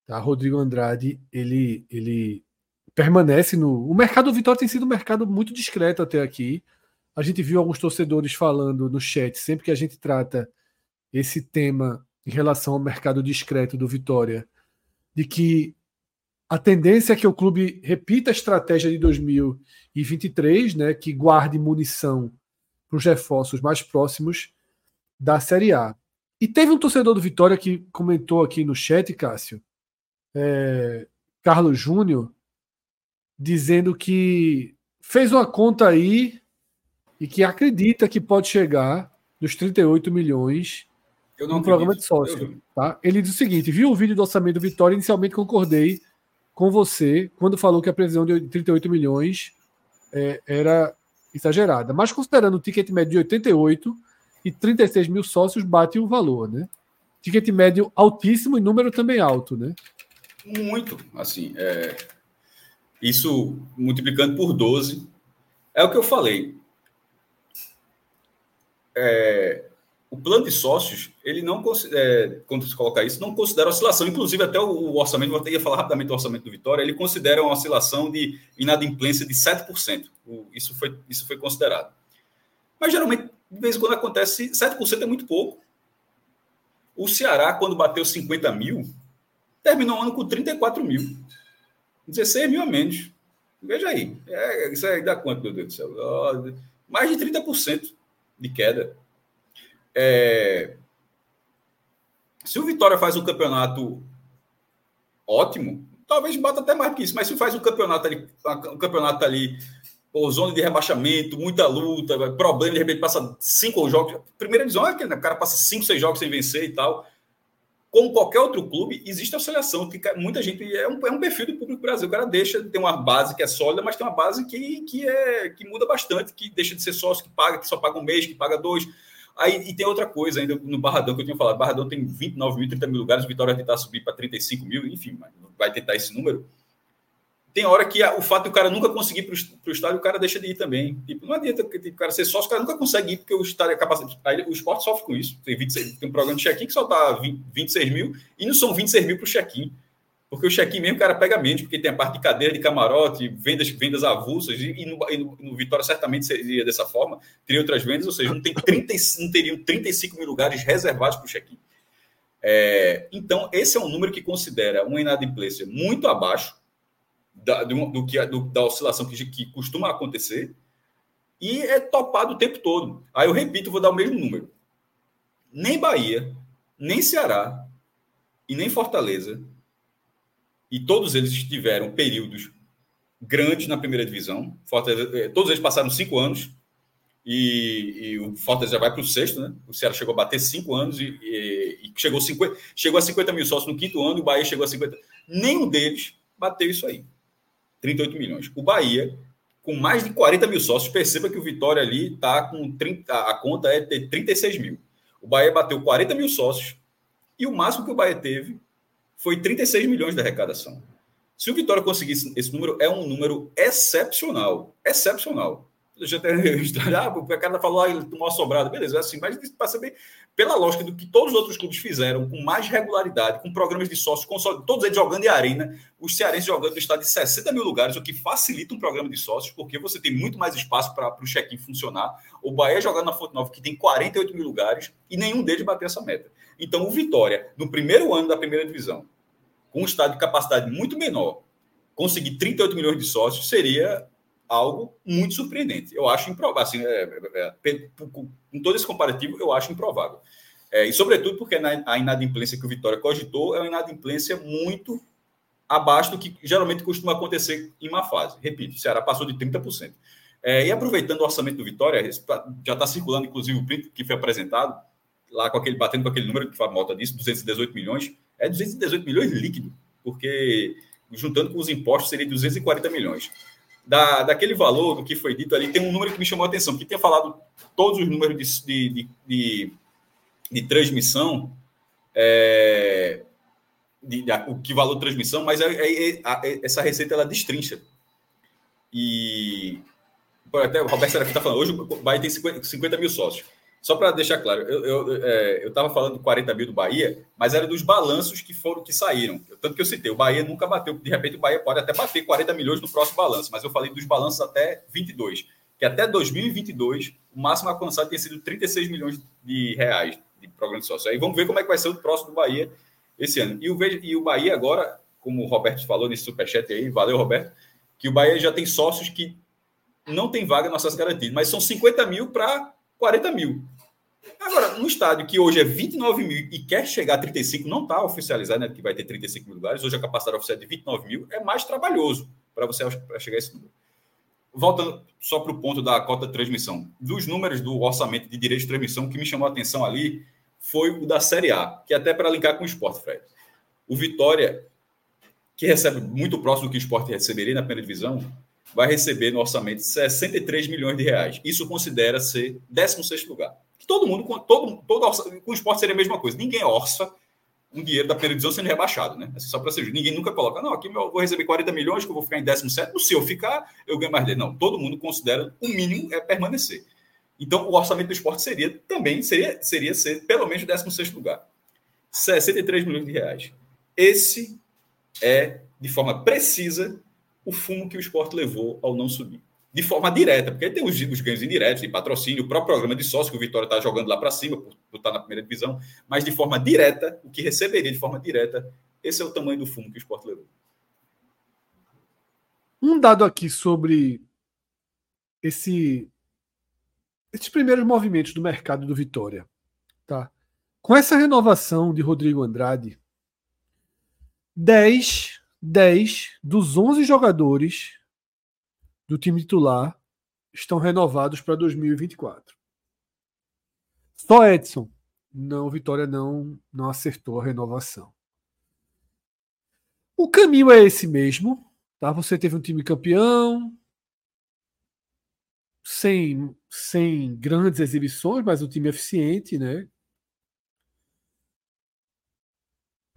Tá? Rodrigo Andrade ele, ele permanece no. O mercado do Vitória tem sido um mercado muito discreto até aqui. A gente viu alguns torcedores falando no chat, sempre que a gente trata esse tema em relação ao mercado discreto do Vitória, de que a tendência é que o clube repita a estratégia de 2023, né, que guarde munição para os reforços mais próximos da Série A. E teve um torcedor do Vitória que comentou aqui no chat, Cássio, é, Carlos Júnior, dizendo que fez uma conta aí e que acredita que pode chegar nos 38 milhões eu não no programa de sócio. Tá? Ele diz o seguinte: viu o vídeo do orçamento do Vitória? Inicialmente concordei com você quando falou que a previsão de 38 milhões é, era exagerada. Mas considerando o ticket médio de 88 e 36 mil sócios, bate o valor, né? Ticket médio altíssimo e número também alto, né? Muito, assim, é, isso multiplicando por 12. É o que eu falei. É, o plano de sócios, ele não é, quando se coloca isso, não considera oscilação. Inclusive, até o, o orçamento, vou ia falar rapidamente do orçamento do Vitória, ele considera uma oscilação de inadimplência de 7%. O, isso, foi, isso foi considerado. Mas geralmente, de vez em quando acontece, 7% é muito pouco. O Ceará, quando bateu 50 mil, terminou o ano com 34 mil. 16 mil a menos. Veja aí. É, isso aí dá quanto, meu Deus do céu? Mais de 30% de queda. É, se o Vitória faz um campeonato ótimo, talvez bata até mais que isso, mas se faz um campeonato ali, um campeonato ali, pô, zona de rebaixamento, muita luta, problema, de repente passa cinco jogos. Primeira divisão é que né, o cara passa cinco, seis jogos sem vencer e tal. Como qualquer outro clube, existe a oscilação, que muita gente é um, é um perfil do público do Brasil. O cara deixa de ter uma base que é sólida, mas tem uma base que, que, é, que muda bastante, que deixa de ser sócio, que paga, que só paga um mês, que paga dois Aí, e tem outra coisa ainda no Barradão que eu tinha falado. Barradão tem 29 mil, 30 mil lugares, o Vitória vai tentar subir para 35 mil, enfim, vai tentar esse número. Tem hora que o fato de o cara nunca conseguir para o estádio, o cara deixa de ir também. Tipo, não adianta tipo, o cara ser sócio, o cara nunca consegue ir, porque o estádio é capaz. Aí, o esporte sofre com isso. Tem, 26, tem um programa de check-in que só está 26 mil, e não são 26 mil para o check-in. Porque o check-in mesmo o cara pega menos, porque tem a parte de cadeira, de camarote, vendas, vendas avulsas, e, e, no, e no, no, Vitória certamente seria dessa forma, teria outras vendas, ou seja, não, tem 30, não teriam 35 mil lugares reservados para o check-in. É, então, esse é um número que considera uma inadimplência muito abaixo da, do, do que, do, da oscilação que, que costuma acontecer e é topado o tempo todo. Aí eu repito, vou dar o mesmo número. Nem Bahia, nem Ceará e nem Fortaleza e todos eles tiveram períodos grandes na primeira divisão. Fortaleza, eh, todos eles passaram cinco anos e, e o Fortaleza já vai para o sexto, né? O Ceará chegou a bater cinco anos e, e, e, chegou, 50, chegou a 50 mil sócios no quinto ano e o Bahia chegou a 50. Nenhum deles bateu isso aí. 38 milhões. O Bahia, com mais de 40 mil sócios, perceba que o Vitória ali está com 30, a conta é ter 36 mil. O Bahia bateu 40 mil sócios e o máximo que o Bahia teve foi 36 milhões de arrecadação. Se o Vitória conseguisse esse número, é um número excepcional. Excepcional. Já tem ah, o cara falou, ah, ele tomou a sobrada. Beleza, assim, mas para saber, pela lógica do que todos os outros clubes fizeram, com mais regularidade, com programas de sócios, todos eles jogando em arena, os cearenses jogando no estado de 60 mil lugares, o que facilita um programa de sócios, porque você tem muito mais espaço para o check-in funcionar. O Bahia jogando na Fonte Nova, que tem 48 mil lugares, e nenhum deles bateu essa meta. Então, o Vitória, no primeiro ano da primeira divisão, com um estado de capacidade muito menor, conseguir 38 milhões de sócios seria algo muito surpreendente. Eu acho improvável. Assim, é, é, é, com todo esse comparativo, eu acho improvável. É, e, sobretudo, porque a inadimplência que o Vitória cogitou é uma inadimplência muito abaixo do que geralmente costuma acontecer em uma fase. Repito, o Ceará passou de 30%. É, e aproveitando o orçamento do Vitória, já está circulando, inclusive, o print que foi apresentado, lá com aquele, batendo com aquele número que a moto disso, 218 milhões é 218 milhões líquido, porque juntando com os impostos seria 240 milhões. Da, daquele valor do que foi dito ali, tem um número que me chamou a atenção, que tinha falado todos os números de, de, de, de, transmissão, é, de, de, o que valor de transmissão, mas é, é, é, essa receita ela destrincha. E até o Roberto Serafim está falando, hoje o Bahia tem 50, 50 mil sócios. Só para deixar claro, eu estava é, falando de 40 mil do Bahia, mas era dos balanços que foram que saíram. Tanto que eu citei, o Bahia nunca bateu. De repente, o Bahia pode até bater 40 milhões no próximo balanço, mas eu falei dos balanços até 22, que até 2022 o máximo alcançado tinha sido 36 milhões de reais de programa de sócio. Aí vamos ver como é que vai ser o próximo do Bahia esse ano. E o, e o Bahia agora, como o Roberto falou nesse superchat aí, valeu, Roberto, que o Bahia já tem sócios que não tem vaga nas nossas garantias, mas são 50 mil para 40 mil. Agora, no estádio que hoje é 29 mil e quer chegar a 35, não está oficializado, né? Que vai ter 35 mil lugares. Hoje a capacidade oficial é de 29 mil. É mais trabalhoso para você chegar a esse número. Voltando só para o ponto da cota de transmissão. Dos números do orçamento de direito de transmissão, que me chamou a atenção ali foi o da Série A, que é até para linkar com o esporte, Fred. O Vitória, que recebe muito próximo do que o esporte receberia na primeira divisão, vai receber no orçamento 63 milhões de reais. Isso considera ser 16 lugar todo mundo, todo, todo com o esporte seria a mesma coisa. Ninguém orça um dinheiro da primeira divisão sendo rebaixado, né? Assim, só para ser Ninguém nunca coloca, não, aqui eu vou receber 40 milhões, que eu vou ficar em 17. Se eu ficar, eu ganho mais dele. Não, todo mundo considera o mínimo é permanecer. Então, o orçamento do esporte seria também, seria, seria ser pelo menos 16 lugar. 63 milhões de reais. Esse é, de forma precisa, o fumo que o esporte levou ao não subir de forma direta, porque tem os, os ganhos indiretos, de patrocínio, o próprio programa de sócio que o Vitória está jogando lá para cima, por, estar tá na primeira divisão, mas de forma direta, o que receberia de forma direta, esse é o tamanho do fumo que o esporte levou. Um dado aqui sobre esse, esses primeiros movimentos do mercado do Vitória. Tá? Com essa renovação de Rodrigo Andrade, 10, 10 dos 11 jogadores do time titular estão renovados para 2024. Só Edson. Não, Vitória não, não acertou a renovação. O caminho é esse mesmo. Tá? Você teve um time campeão, sem, sem grandes exibições, mas um time eficiente, né?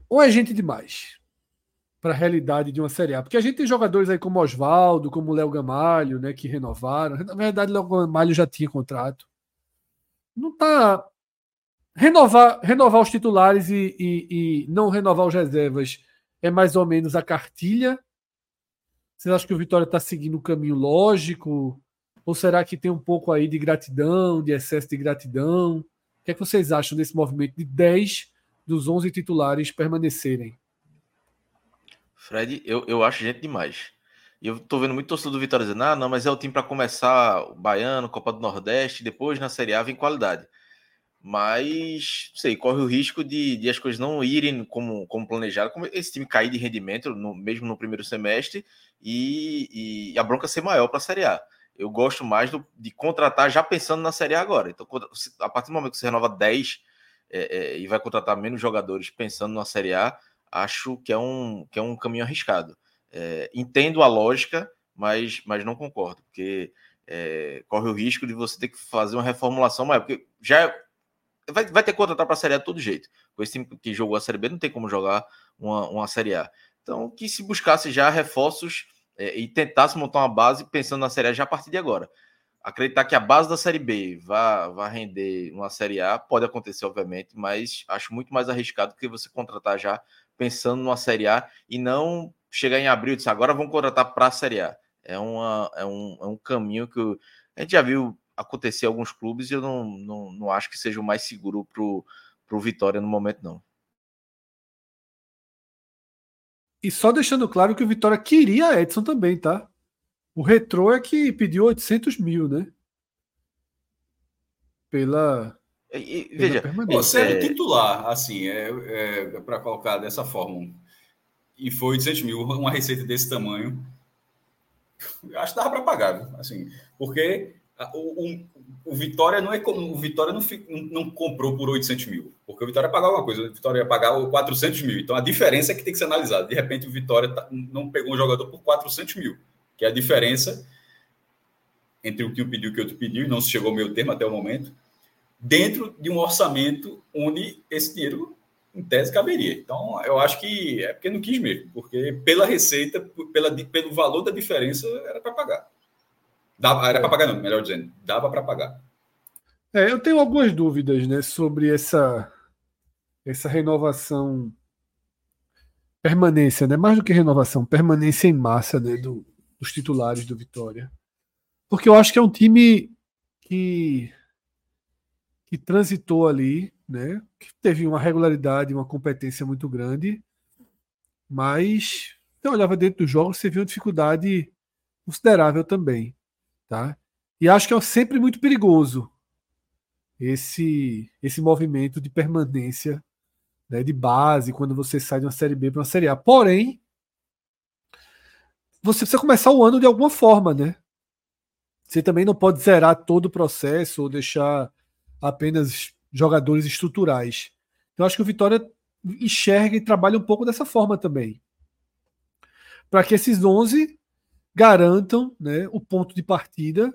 Ou é gente demais para a realidade de uma Série A? Porque a gente tem jogadores aí como Oswaldo, como Léo Gamalho, né, que renovaram. Na verdade, Léo Gamalho já tinha contrato. Não tá renovar, renovar os titulares e, e, e não renovar os reservas é mais ou menos a cartilha vocês acham que o Vitória está seguindo o um caminho lógico? Ou será que tem um pouco aí de gratidão, de excesso de gratidão? O que, é que vocês acham desse movimento de 10 dos 11 titulares permanecerem? Fred, eu, eu acho gente demais. E eu tô vendo muito torcedor do Vitória dizendo: ah, não, mas é o time para começar o Baiano, Copa do Nordeste, depois na Série A vem qualidade. Mas, sei, corre o risco de, de as coisas não irem como, como planejado, como esse time cair de rendimento, no, mesmo no primeiro semestre, e, e a bronca ser maior para a Série A. Eu gosto mais do, de contratar já pensando na Série A agora. Então, a partir do momento que você renova 10 é, é, e vai contratar menos jogadores pensando na Série A, acho que é um, que é um caminho arriscado. É, entendo a lógica, mas, mas não concordo, porque é, corre o risco de você ter que fazer uma reformulação maior, porque já vai, vai ter que contratar para a Série A de todo jeito. Com esse time que jogou a Série B, não tem como jogar uma, uma Série A. Então, que se buscasse já reforços é, e tentasse montar uma base pensando na Série A já a partir de agora. Acreditar que a base da Série B vá, vá render uma Série A pode acontecer, obviamente, mas acho muito mais arriscado que você contratar já pensando numa Série A e não chegar em abril e dizer agora vamos contratar para a Série A. É, uma, é, um, é um caminho que a gente já viu acontecer em alguns clubes e eu não, não, não acho que seja o mais seguro para o Vitória no momento, não. E só deixando claro que o Vitória queria Edson também, tá? O Retrô é que pediu 800 mil, né? Pela. E, veja, você é titular, assim, é, é para colocar dessa forma, e foi 800 mil, uma receita desse tamanho, acho que dava para pagar, assim, porque o, o, o, Vitória não é o Vitória não, não, comprou por 800 mil, porque o Vitória ia pagar uma coisa, o Vitória ia pagar 400 mil. Então a diferença é que tem que ser analisada. De repente o Vitória tá, não pegou um jogador por 400 mil, que é a diferença entre o que um pediu e o que o outro pediu, e não se chegou ao meio termo até o momento, dentro de um orçamento onde esse dinheiro, em tese, caberia. Então eu acho que é porque não quis mesmo, porque pela receita, pela, pelo valor da diferença, era para pagar. Dava, era para pagar, não, melhor dizendo, dava para pagar. É, eu tenho algumas dúvidas né, sobre essa, essa renovação, permanência, né, mais do que renovação, permanência em massa né, do, dos titulares do Vitória. Porque eu acho que é um time que, que transitou ali, né, que teve uma regularidade, uma competência muito grande, mas você olhava dentro dos jogos, você viu uma dificuldade considerável também. Tá? E acho que é sempre muito perigoso esse, esse movimento de permanência né, de base quando você sai de uma Série B para uma Série A. Porém, você precisa começar o ano de alguma forma, né? Você também não pode zerar todo o processo ou deixar apenas jogadores estruturais. Então, acho que o Vitória enxerga e trabalha um pouco dessa forma também. Para que esses 11 garantam né, o ponto de partida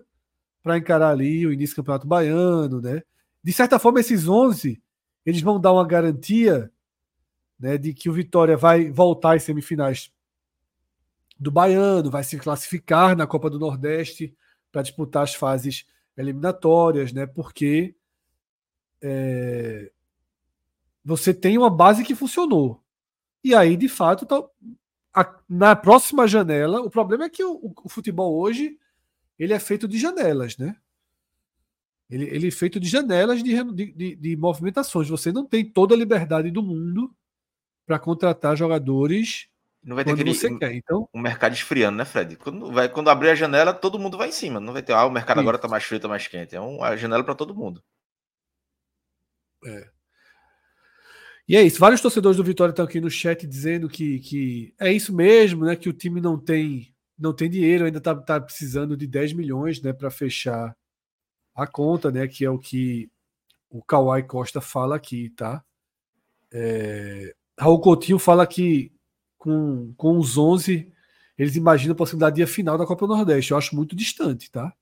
para encarar ali o início do Campeonato Baiano. Né? De certa forma, esses 11 eles vão dar uma garantia né, de que o Vitória vai voltar às semifinais do Baiano, vai se classificar na Copa do Nordeste para disputar as fases eliminatórias, né? Porque é, você tem uma base que funcionou. E aí, de fato, tá, a, na próxima janela, o problema é que o, o, futebol hoje ele é feito de janelas, né? Ele, ele é feito de janelas de, de, de, movimentações. Você não tem toda a liberdade do mundo para contratar jogadores não vai ter aquele, você quer. Então, um mercado esfriando, né, Fred? Quando, vai, quando abrir a janela, todo mundo vai em cima. Não vai ter, ah, o mercado Isso. agora tá mais frio, tá mais quente. É uma janela para todo mundo. É. E é isso. Vários torcedores do Vitória estão aqui no chat dizendo que, que é isso mesmo, né? Que o time não tem não tem dinheiro, ainda está tá precisando de 10 milhões, né, para fechar a conta, né? Que é o que o Kawhi Costa fala aqui, tá? É, Raul Coutinho fala que com, com os 11 eles imaginam a possibilidade de ir final da Copa do Nordeste. Eu acho muito distante, tá?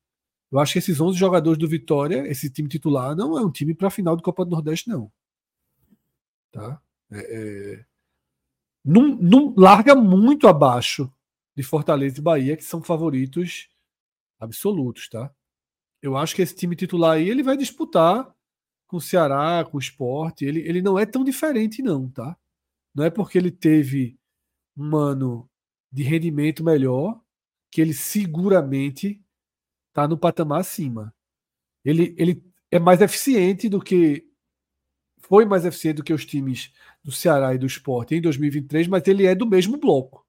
Eu acho que esses 11 jogadores do Vitória, esse time titular, não é um time para a final da Copa do Nordeste, não. Tá? É, é... Não, larga muito abaixo de Fortaleza e Bahia, que são favoritos absolutos, tá? Eu acho que esse time titular aí ele vai disputar com o Ceará, com o Sport. Ele, ele não é tão diferente, não, tá? Não é porque ele teve um ano de rendimento melhor que ele seguramente está no patamar acima. Ele, ele é mais eficiente do que foi mais eficiente do que os times do Ceará e do Sport em 2023, mas ele é do mesmo bloco.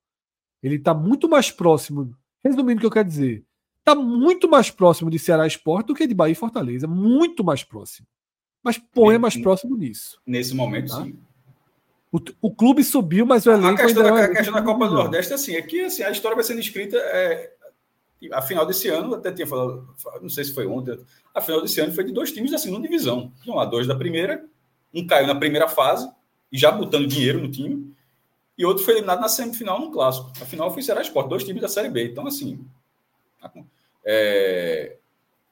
Ele está muito mais próximo. Resumindo o que eu quero dizer, está muito mais próximo de Ceará Sport do que de Bahia e Fortaleza. Muito mais próximo. Mas põe mais próximo nisso. Nesse momento, tá? sim. O, o, clube subiu, mas o elenco. A questão, da, é a questão da Copa do Nordeste, assim, é que assim, a história vai sendo escrita. É, a final desse ano, até tinha falado, não sei se foi ontem, a final desse ano foi de dois times da segunda divisão. Tinham lá dois da primeira, um caiu na primeira fase, e já botando dinheiro no time, e outro foi eliminado na semifinal no clássico. A final foi Ceará Sport, dois times da Série B. Então, assim, é,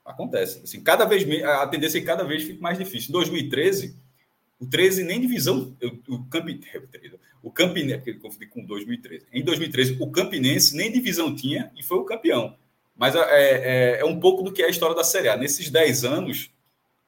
acontece. Assim, cada vez a tendência é que cada vez fica mais difícil. Em 2013, o 13 nem divisão, o, Campinense, o Campinense, porque ele confundi com 2013. Em 2013, o Campinense nem divisão tinha e foi o campeão. Mas é, é, é um pouco do que é a história da Série A. Nesses 10 anos,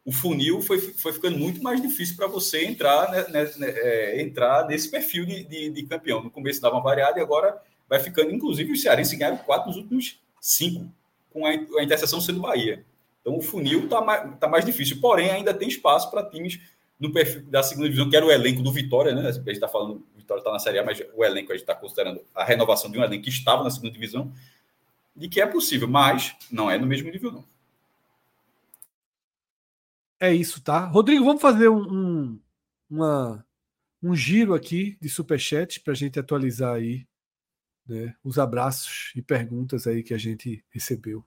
o funil foi, foi ficando muito mais difícil para você entrar, né, né, é, entrar nesse perfil de, de, de, campeão. No começo dava uma variada e agora vai ficando. Inclusive, o Cearense ganharam quatro nos últimos cinco, com a, a interseção sendo Bahia. Então, o funil está mais, tá mais difícil. Porém, ainda tem espaço para times no perfil da segunda divisão, que era o elenco do Vitória, né? A gente está falando, o Vitória está na Série A, mas o elenco a gente está considerando a renovação de um elenco que estava na segunda divisão, de que é possível, mas não é no mesmo nível, não. É isso, tá? Rodrigo, vamos fazer um, um, uma, um giro aqui de superchat para a gente atualizar aí né, os abraços e perguntas aí que a gente recebeu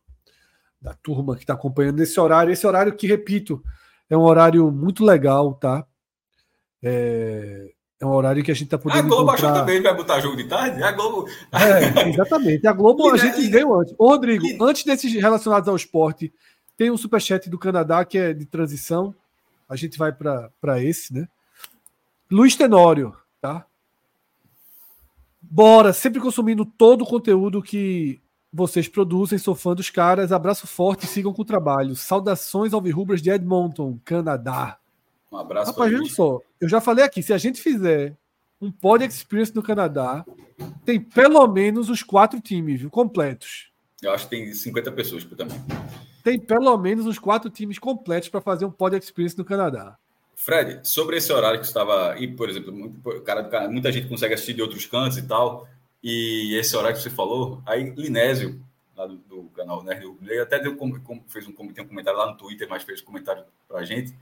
da turma que está acompanhando nesse horário. Esse horário que, repito, é um horário muito legal, tá? É, é um horário que a gente está podendo. A Globo encontrar... achou também vai botar jogo de tarde? A Globo. É, exatamente. A Globo a gente veio antes. Ô, Rodrigo, antes desses relacionados ao esporte, tem um superchat do Canadá que é de transição. A gente vai para esse, né? Luiz Tenório, tá? Bora, sempre consumindo todo o conteúdo que vocês produzem. Sou fã dos caras. Abraço forte sigam com o trabalho. Saudações ao Virrubras de Edmonton, Canadá. Um abraço. Rapaz, veja só. Eu já falei aqui, se a gente fizer um Pod Experience no Canadá, tem pelo menos os quatro times viu, completos. Eu acho que tem 50 pessoas por também tem pelo menos uns quatro times completos para fazer um Pod Experience no Canadá. Fred, sobre esse horário que estava aí, por exemplo, muito, cara, muita gente consegue assistir de outros cantos e tal, e esse horário que você falou, aí Linésio, lá do, do canal Nerd Rubulei, até deu, fez um, tem um comentário lá no Twitter, mas fez um comentário para a gente,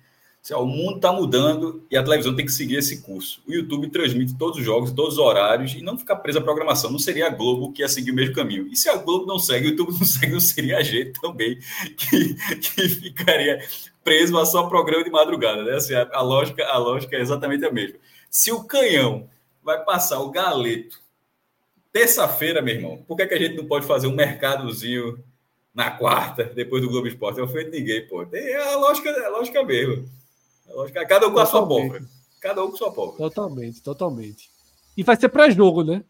assim, ó, o mundo está mudando e a televisão tem que seguir esse curso. O YouTube transmite todos os jogos, todos os horários e não ficar preso à programação. Não seria a Globo que ia seguir o mesmo caminho. E se a Globo não segue, o YouTube não segue, não seria a gente também que, que ficaria preso a só programa de madrugada. Né? Assim, a, a, lógica, a lógica é exatamente a mesma. Se o canhão vai passar o galeto terça-feira, meu irmão, por que, é que a gente não pode fazer um mercadozinho na quarta, depois do Globo Esporte? Eu fui ninguém, pô. Tem a lógica, a lógica mesmo. Lógico, cada um com a sua pólvora. Cada um com a sua pólvora. Totalmente, totalmente. E vai ser pré-jogo, né?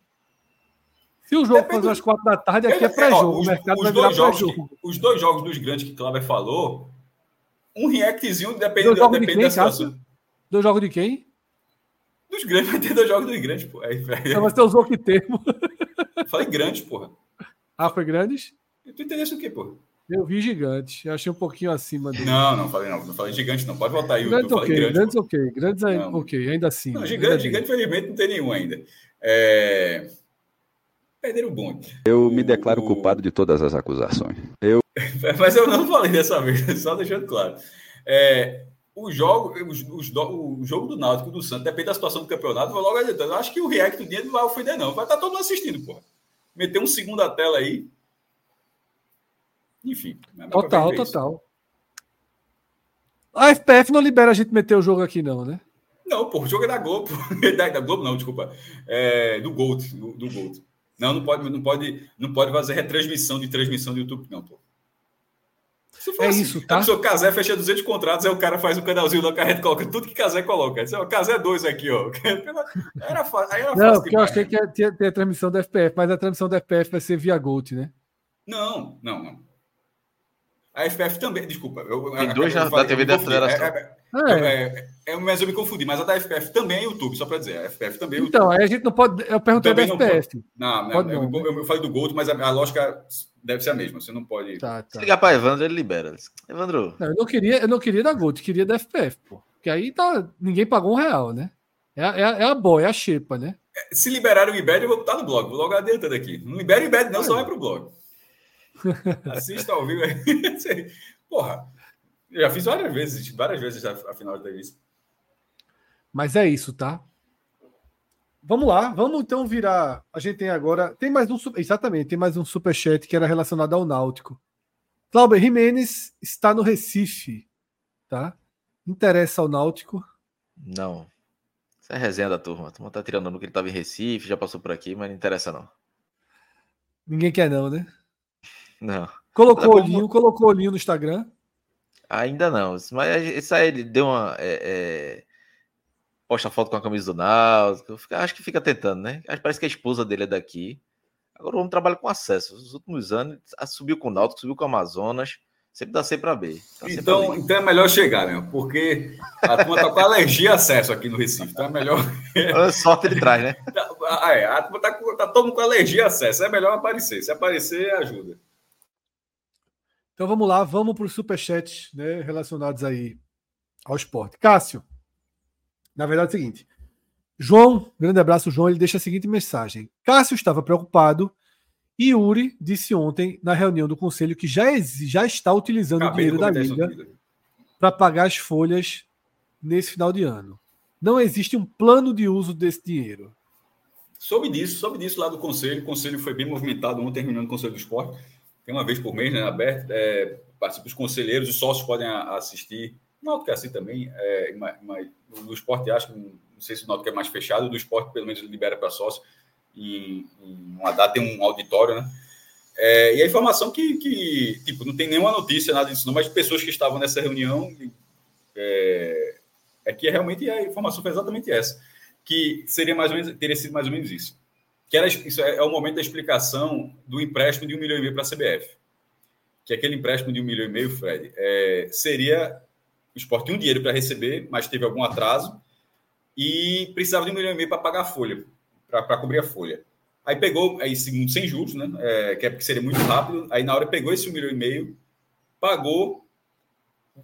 Se o jogo Depende... fazer às quatro da tarde, aqui é pré-jogo. Os, dois jogos, pré-jogo. Os dois jogos dos grandes que o Cláudio falou, um reactzinho depende, dois depende de quem, da situação. Dois jogos de quem? Dos grandes, vai ter dois jogos dos grandes, pô. Aí, Não, você usou que termo? Falei grandes, porra. Ah, foi grandes? Tu entendesse o quê, porra? Eu vi gigante. Eu achei um pouquinho acima do. Não, não falei não. Não falei gigante, não. Pode voltar aí. Grandes ok, grande, grandes ok. Grandes não. ok, ainda assim. Não, gigante, gigante, felizmente, não tem nenhum ainda. É... Perderam o bonde. Eu me declaro o... culpado de todas as acusações. Eu... Mas eu não falei dessa vez, só deixando claro. É, o jogo, os, os, o jogo do Náutico do Santos, depende da situação do campeonato, vou logo adiantando. Eu acho que o react do dia não vai ofender, não. Vai estar todo mundo assistindo, porra. Meter um segundo a tela aí. Enfim. Total, total. A FPF não libera a gente meter o jogo aqui, não, né? Não, pô, o jogo é da Globo. da, da Globo, não, desculpa. É, do Gold. Do, do Gold. Não, não pode, não pode, não pode fazer retransmissão de transmissão do YouTube, não, pô. É assim, isso, tá? O Casé fecha 200 contratos, aí o cara faz o um canalzinho da carreta coloca tudo que Casé coloca. Esse, o Casé 2 aqui, ó. Era, fácil, aí era Não, porque eu achei que ia ter a transmissão da FPF, mas a transmissão da FPF vai ser via Gold, né? Não, não, não. A FPF também, desculpa. Eu, Tem dois da, da TV da Federação. É, é, é, é, mas eu me confundi, mas a da FPF também é YouTube, só para dizer. A FPF também é YouTube. Então, aí a gente não pode. Eu perguntei da FPF. Não, não, não, não eu, eu, falei do Gold, mas a, a, lógica deve ser a mesma. Você não pode. Tá, tá. Se ligar para Evandro, ele libera. Evandro. Não, eu, não queria, eu não queria da Gold, queria da FPF, pô. Porque aí tá, ninguém pagou um real, né? É, é, é a boa, é a xepa, né? Se liberar o IBED, eu vou botar no blog. Vou logo adiantando aqui. Não libera o IBED, não, só vai pro blog. Assista ao vivo aí. Porra, eu já fiz várias vezes, várias vezes a final de isso. Mas é isso, tá? Vamos lá, vamos então virar. A gente tem agora. Tem mais um. Exatamente, tem mais um superchat que era relacionado ao Náutico. Cláudio Jimenez está no Recife, tá? Interessa ao Náutico? Não. Isso é resenha da turma. A turma tá tirando no que ele estava em Recife, já passou por aqui, mas não interessa não. Ninguém quer não, né? Não. Colocou o olhinho, colocou olhinho no Instagram? Ainda não. Mas isso aí ele deu uma. É, é, posta foto com a camisa do Náutico. Acho que fica tentando, né? Parece que a esposa dele é daqui. Agora o homem trabalha com acesso. Nos últimos anos, subiu com o Náutico, subiu com o Amazonas. Sempre dá C para B. Então, então é melhor chegar, né? Porque a turma tá com alergia a acesso aqui no Recife. Então é melhor. Sorte ele traz, né? Ah, é, a turma tá, tá todo mundo com alergia a acesso. É melhor aparecer. Se aparecer, ajuda. Então vamos lá, vamos para os superchats né, relacionados aí ao esporte. Cássio, na verdade é o seguinte. João, grande abraço, João. Ele deixa a seguinte mensagem: Cássio estava preocupado e Yuri disse ontem na reunião do conselho que já, já está utilizando Acabei o dinheiro da liga para pagar as folhas nesse final de ano. Não existe um plano de uso desse dinheiro. Soube disso, soube disso lá do conselho. O conselho foi bem movimentado ontem, terminando o conselho do esporte tem uma vez por mês, né, aberto, é, participa os conselheiros, os sócios podem assistir. O Náutico é assim também, é, mas, no esporte acho não sei se o Náutico é mais fechado, do esporte pelo menos libera para sócio, e, em uma data tem um auditório, né? É, e a informação que, que, tipo, não tem nenhuma notícia, nada disso, não, mas pessoas que estavam nessa reunião, é, é que realmente a informação foi exatamente essa, que seria mais ou menos, teria sido mais ou menos isso que era, isso é, é, o momento da explicação do empréstimo de um milhão e meio para a CBF. Que aquele empréstimo de um milhão e meio, Fred, é, seria o esporte tinha um dinheiro para receber, mas teve algum atraso e precisava de um milhão e meio para pagar a folha, para cobrir a folha. Aí pegou, aí segundo sem juros, né? É, que é porque seria muito rápido. Aí na hora pegou esse milhão e meio, pagou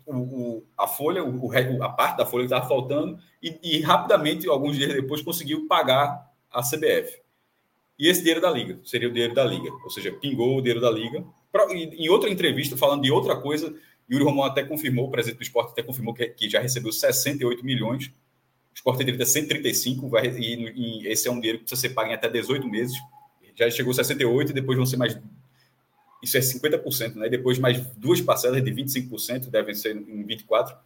o, o, a folha, o, a parte da folha que estava faltando, e, e rapidamente, alguns dias depois, conseguiu pagar a CBF. E esse dinheiro da Liga, seria o dinheiro da Liga, ou seja, pingou o dinheiro da Liga. Em outra entrevista, falando de outra coisa, Yuri Romão até confirmou, o presidente do esporte até confirmou que, que já recebeu 68 milhões. O esporte teria 135, vai, e, e, esse é um dinheiro que precisa ser pago em até 18 meses. Já chegou 68 e depois vão ser mais. Isso é 50%, né? Depois mais duas parcelas de 25%, devem ser em 24%.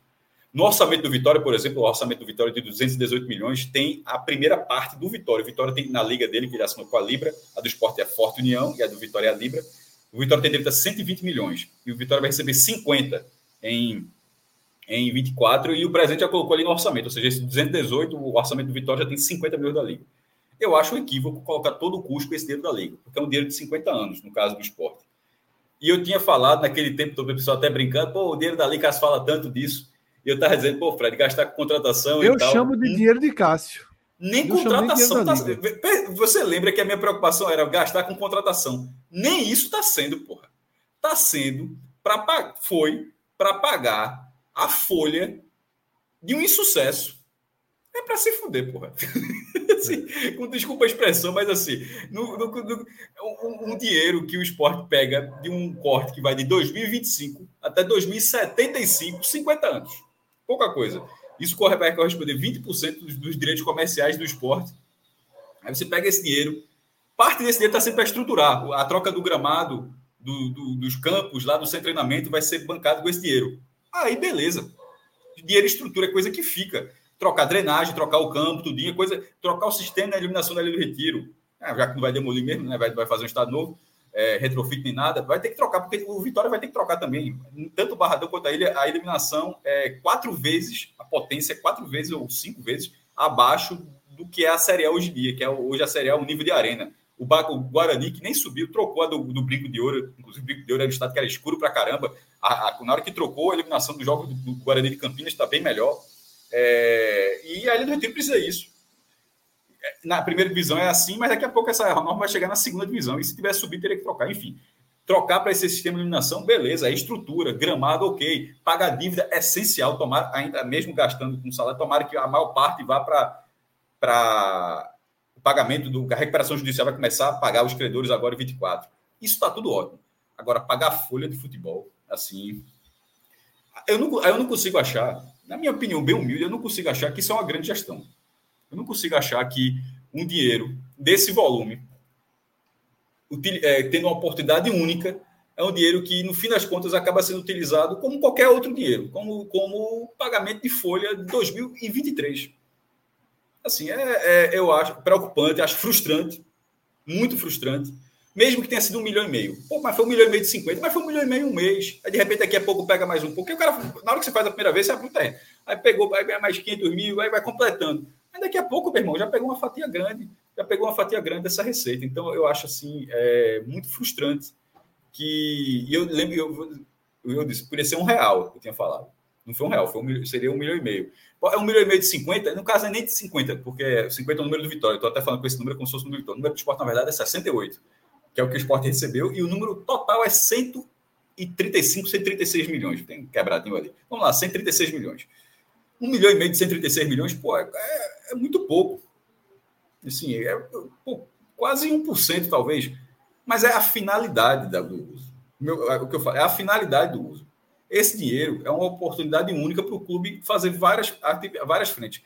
No orçamento do Vitória, por exemplo, o orçamento do Vitória de 218 milhões tem a primeira parte do Vitória. O Vitória tem na liga dele, que ele assinou com a Libra, a do Esporte é a Forte União e a do Vitória é a Libra. O Vitória tem direito a 120 milhões e o Vitória vai receber 50 em, em 24 e o presente já colocou ali no orçamento, ou seja, esse 218, o orçamento do Vitória já tem 50 milhões da liga. Eu acho um equívoco colocar todo o custo com esse dinheiro da liga, porque é um dinheiro de 50 anos, no caso do esporte. E eu tinha falado naquele tempo, todo o pessoal até brincando, pô, o dinheiro da liga fala tanto disso. E eu estava dizendo, pô, Fred, gastar com contratação eu e tal. Eu chamo de hum. dinheiro de Cássio. Nem eu contratação. Tá... Você lembra que a minha preocupação era gastar com contratação. Nem isso está sendo, porra. está sendo para foi para pagar a folha de um insucesso. É para se fuder, porra. assim, com desculpa a expressão, mas assim, no, no, no, um, um, dinheiro que o esporte pega de um corte que vai de 2025 até 2075, 50 anos. Pouca coisa. Isso vai corresponder 20% dos, dos direitos comerciais do esporte. Aí você pega esse dinheiro, parte desse dinheiro está sendo para estruturar. A troca do gramado, do, do, dos campos, lá do seu treinamento, vai ser bancado com esse dinheiro. Aí, beleza. Dinheiro e estrutura é coisa que fica trocar drenagem, trocar o campo, tudinho, coisa, trocar o sistema da eliminação da Ilha do Retiro. É, já que não vai demolir mesmo, né? vai, vai fazer um estado novo, é, retrofit nem nada, vai ter que trocar, porque o Vitória vai ter que trocar também. Tanto o Barradão quanto a Ilha, a eliminação é quatro vezes, a potência é quatro vezes ou cinco vezes abaixo do que é a Série A hoje em dia, que é hoje a Série A, o nível de arena. O, o Guarani, que nem subiu, trocou a do, do Brinco de Ouro, inclusive o Brinco de Ouro era um estado que era escuro pra caramba. A, a, na hora que trocou a eliminação do jogo do, do Guarani de Campinas está bem melhor. É, e a Ilha do Retiro precisa disso. Na primeira divisão é assim, mas daqui a pouco essa norma vai chegar na segunda divisão. E se tiver subir, teria que trocar. Enfim, trocar para esse sistema de eliminação, beleza. É estrutura, gramado, ok. Pagar dívida é essencial, tomar, ainda mesmo gastando com salário, tomara que a maior parte vá para o pagamento do. A recuperação judicial vai começar a pagar os credores agora em 24. Isso está tudo ótimo. Agora, pagar folha de futebol, assim. Eu não, eu não consigo achar na minha opinião, bem humilde, eu não consigo achar que isso é uma grande gestão. Eu não consigo achar que um dinheiro desse volume, é, tendo uma oportunidade única, é um dinheiro que, no fim das contas, acaba sendo utilizado como qualquer outro dinheiro, como, como pagamento de folha de 2023. Assim, é, é, eu acho preocupante, acho frustrante, muito frustrante, mesmo que tenha sido um milhão e meio. Pô, mas foi um milhão e meio de 50, mas foi um milhão e meio um mês. Aí, de repente, daqui a pouco pega mais um pouco. Porque o cara, na hora que você faz a primeira vez, você o terreno. Aí pegou, vai ganhar mais 500 mil, aí vai completando. Aí daqui a pouco, meu irmão, já pegou uma fatia grande, já pegou uma fatia grande dessa receita. Então, eu acho, assim, é, muito frustrante que... Eu lembro, eu, eu disse, poderia ser um real, eu tinha falado. Não foi um real, foi um, seria um milhão e meio. É um milhão e meio de 50, no caso é nem de 50, porque 50 é o número do Vitória. Estou até falando com esse número como se fosse o número do Vitória. O número do esporte, na verdade, é 68 que é o que o esporte recebeu, e o número total é 135, 136 milhões. Tem quebradinho ali. Vamos lá, 136 milhões. Um milhão e meio de 136 milhões, pô, é, é muito pouco. Assim, é pô, quase 1%, talvez. Mas é a finalidade da, do uso. Meu, é o que eu falo, é a finalidade do uso. Esse dinheiro é uma oportunidade única para o clube fazer várias, várias frentes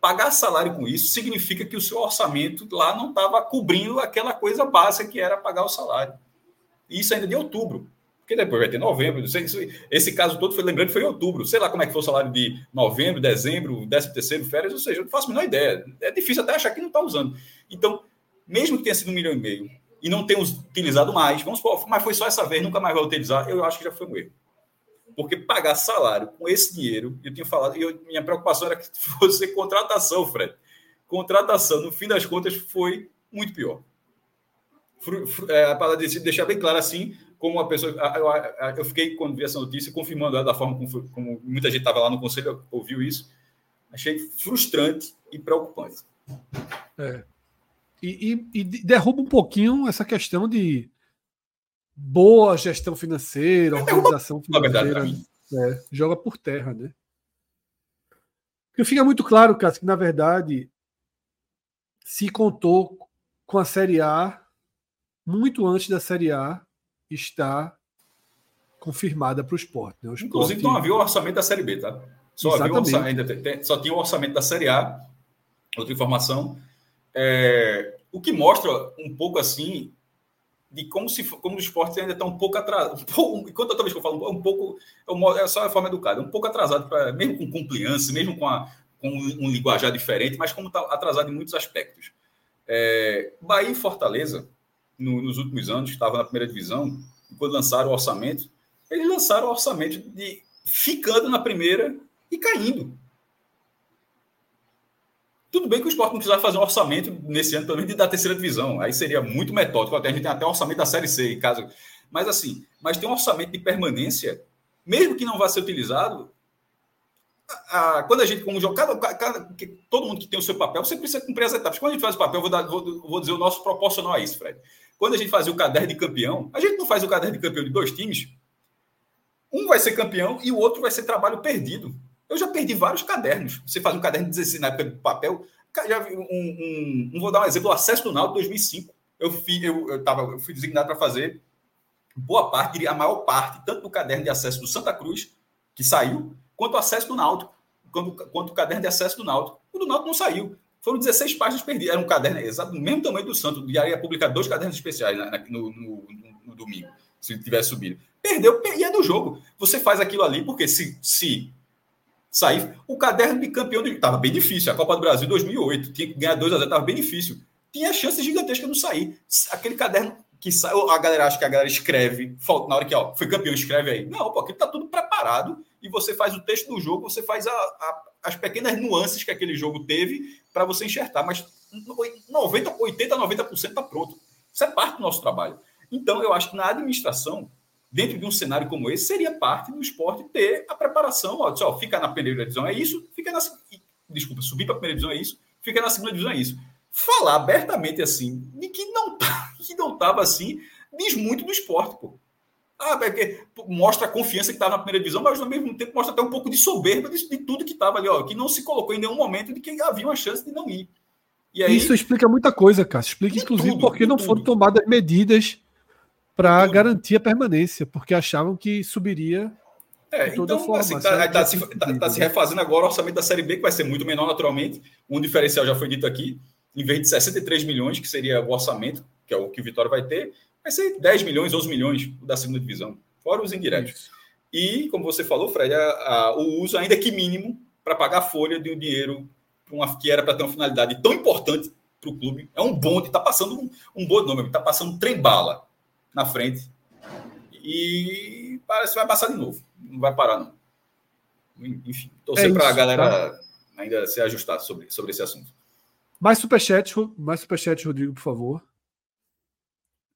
pagar salário com isso significa que o seu orçamento lá não estava cobrindo aquela coisa básica que era pagar o salário. Isso ainda de outubro. Porque depois vai ter novembro. Esse caso todo foi lembrando foi em outubro. Sei lá como é que foi o salário de novembro, dezembro, décimo terceiro, férias, ou seja, eu não faço a menor ideia. É difícil até achar que não está usando. Então, mesmo que tenha sido um milhão e meio e não tenha utilizado mais, vamos supor, mas foi só essa vez, nunca mais vai utilizar, eu acho que já foi um erro. Porque pagar salário com esse dinheiro, eu tinha falado, e minha preocupação era que fosse contratação, Fred. Contratação, no fim das contas, foi muito pior. É, para deixar bem claro assim, como a pessoa. Eu, eu fiquei, quando vi essa notícia, confirmando ela da forma como, como muita gente estava lá no conselho, ouviu isso. Achei frustrante e preocupante. É. E, e, e derruba um pouquinho essa questão de boa gestão financeira, organização financeira, é, joga por terra, né? Porque fica muito claro, Cássio, que na verdade se contou com a Série A muito antes da Série A estar confirmada para o esporte. Né? O esporte... Inclusive, não havia o orçamento da Série B, tá? Só, havia orçamento, só tinha o orçamento da Série A. Outra informação. É, o que mostra um pouco assim de como se como o esporte ainda está um pouco atrasado. Um enquanto toda vez que eu falo um pouco, é só a forma educada, um pouco atrasado, pra, mesmo com compliance, mesmo com, a, com um linguajar diferente, mas como está atrasado em muitos aspectos. É, Bahia e Fortaleza, no, nos últimos anos, estava na primeira divisão, quando lançaram o orçamento, eles lançaram o orçamento de ficando na primeira e caindo. Tudo bem que o esporte não precisava fazer um orçamento nesse ano, menos da terceira divisão. Aí seria muito metódico. Até a gente tem até um orçamento da Série C, caso. Mas assim, mas tem um orçamento de permanência, mesmo que não vá ser utilizado. A, a, quando a gente, como jogo, cada, cada, todo mundo que tem o seu papel, você precisa cumprir as etapas. Quando a gente faz o papel, vou, dar, vou, vou dizer o nosso proporcional a isso, Fred. Quando a gente fazia o caderno de campeão, a gente não faz o caderno de campeão de dois times. Um vai ser campeão e o outro vai ser trabalho perdido. Eu já perdi vários cadernos. Você faz um caderno de 16 na época de papel. Já um, um, um, vou dar um exemplo: o acesso do Náutico 2005. Eu, fui, eu, eu, tava, eu fui designado para fazer boa parte, diria a maior parte, tanto do caderno de acesso do Santa Cruz, que saiu, quanto o acesso do Náutico, quanto, quanto o caderno de acesso do Náutico. O do Náutico não saiu. Foram 16 páginas perdidas. Era um caderno exato, do mesmo tamanho do Santo. O Diário ia publicar dois cadernos especiais no, no, no, no domingo, se tivesse subido. Perdeu, e é do jogo. Você faz aquilo ali, porque se, se sair. O caderno de campeão estava bem difícil. A Copa do Brasil 2008 tinha que ganhar 2 a 0 estava bem difícil. Tinha chance gigantesca de não sair. Aquele caderno que sai, a galera acha que a galera escreve, na hora que ó, foi campeão, escreve aí. Não, porque está tudo preparado e você faz o texto do jogo, você faz a, a, as pequenas nuances que aquele jogo teve para você enxertar. Mas 90, 80, 90% está pronto. Isso é parte do nosso trabalho. Então, eu acho que na administração dentro de um cenário como esse, seria parte do esporte ter a preparação. Ó, ó fica na primeira divisão é isso, fica na. Desculpa, subir para a primeira divisão é isso, fica na segunda divisão é isso. Falar abertamente assim, de que não tá, que não estava assim, diz muito do esporte, pô. Ah, porque mostra a confiança que estava na primeira divisão, mas ao mesmo tempo mostra até um pouco de soberba de, de tudo que estava ali, ó, que não se colocou em nenhum momento de que havia uma chance de não ir. Aí, Isso explica muita coisa, Cássio. Explica, inclusive, tudo, porque não tudo. foram tomadas medidas para garantir a permanência, porque achavam que subiria. É, então, forma, assim, está tá, se, tá, tá se refazendo agora o orçamento da Série B, que vai ser muito menor naturalmente. Um diferencial já foi dito aqui, em vez de 63 milhões, que seria o orçamento, que é o que o Vitória vai ter, vai ser 10 milhões, 11 milhões da segunda divisão, fora os indiretos. E, como você falou, Fred, a, a, o uso, ainda que mínimo, para pagar a folha de um dinheiro uma, que era para ter uma finalidade tão importante para o clube. É um bonde, está passando um, um bom nome, está passando um trem-bala na frente. E parece que vai passar de novo. Não vai parar, não. Enfim, torcer é para a galera tá? ainda se ajustar sobre, sobre esse assunto. Mais superchat, mais superchat, Rodrigo, por favor.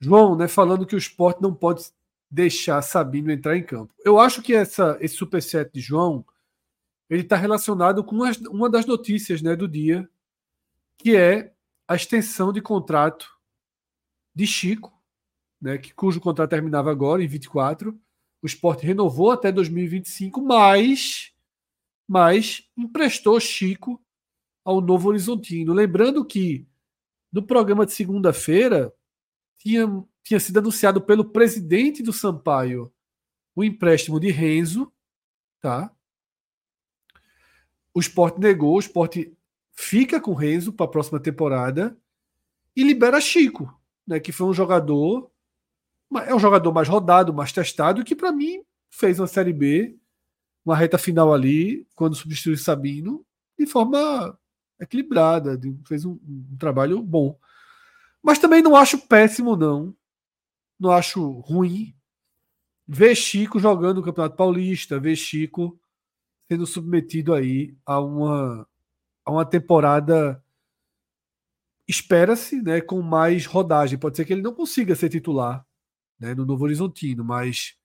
João, né, falando que o esporte não pode deixar Sabino entrar em campo. Eu acho que essa, esse superchat de João ele está relacionado com uma das notícias né, do dia, que é a extensão de contrato de Chico né, que, cujo contrato terminava agora, em 24. O esporte renovou até 2025, mas, mas emprestou Chico ao Novo Horizontino. Lembrando que no programa de segunda-feira tinha, tinha sido anunciado pelo presidente do Sampaio o empréstimo de Renzo, tá? O esporte negou, o esporte fica com Renzo para a próxima temporada e libera Chico, né, que foi um jogador é um jogador mais rodado, mais testado, que para mim fez uma Série B, uma reta final ali, quando substituiu Sabino, de forma equilibrada, fez um, um trabalho bom. Mas também não acho péssimo, não. Não acho ruim. Ver Chico jogando o Campeonato Paulista, ver Chico sendo submetido aí a uma, a uma temporada espera-se, né, com mais rodagem. Pode ser que ele não consiga ser titular né, no Novo Horizontino, mas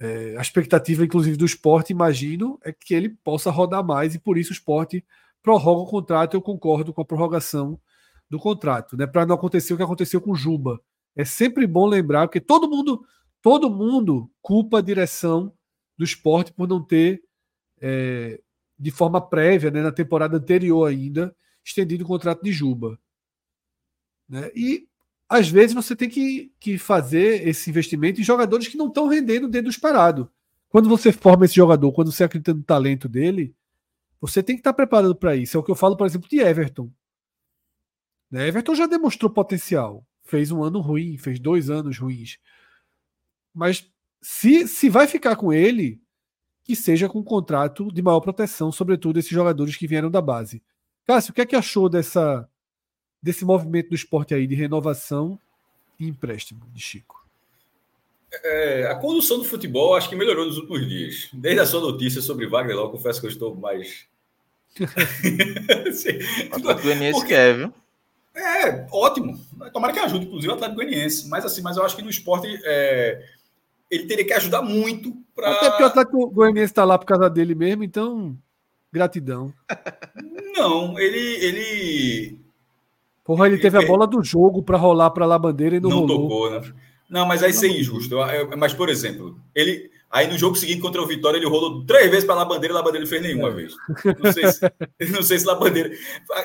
é, a expectativa, inclusive, do esporte, imagino, é que ele possa rodar mais e por isso o esporte prorroga o contrato. Eu concordo com a prorrogação do contrato, né, para não acontecer o que aconteceu com Juba. É sempre bom lembrar, porque todo mundo, todo mundo culpa a direção do esporte por não ter, é, de forma prévia, né, na temporada anterior ainda, estendido o contrato de Juba. Né? E às vezes você tem que, que fazer esse investimento em jogadores que não estão rendendo dentro do esperado. Quando você forma esse jogador, quando você acredita no talento dele, você tem que estar preparado para isso. É o que eu falo, por exemplo, de Everton. Né? Everton já demonstrou potencial. Fez um ano ruim, fez dois anos ruins. Mas se, se vai ficar com ele, que seja com um contrato de maior proteção, sobretudo esses jogadores que vieram da base. Cássio, o que é que achou dessa, desse movimento do esporte aí de renovação e empréstimo de Chico? É, a condução do futebol acho que melhorou nos últimos dias. Desde a sua notícia sobre Wagner, eu confesso que eu estou mais. o Atlético Goianiense quer, viu? É, ótimo. Tomara que ajude, inclusive, o Atlético Goianiense. Mas assim, mas eu acho que no esporte é, ele teria que ajudar muito para. Até porque o Atlético Goianiense está lá por causa dele mesmo, então. Gratidão. Não, ele, ele Porra, ele teve a bola do jogo para rolar para lá bandeira e não, não rolou. tocou, né? Não, mas aí ser injusto. Mas, por exemplo, ele. Aí no jogo seguinte contra o Vitória, ele rolou três vezes para a Labandeira e Labandeira não fez nenhuma é. vez. Não sei, se, não sei se Labandeira.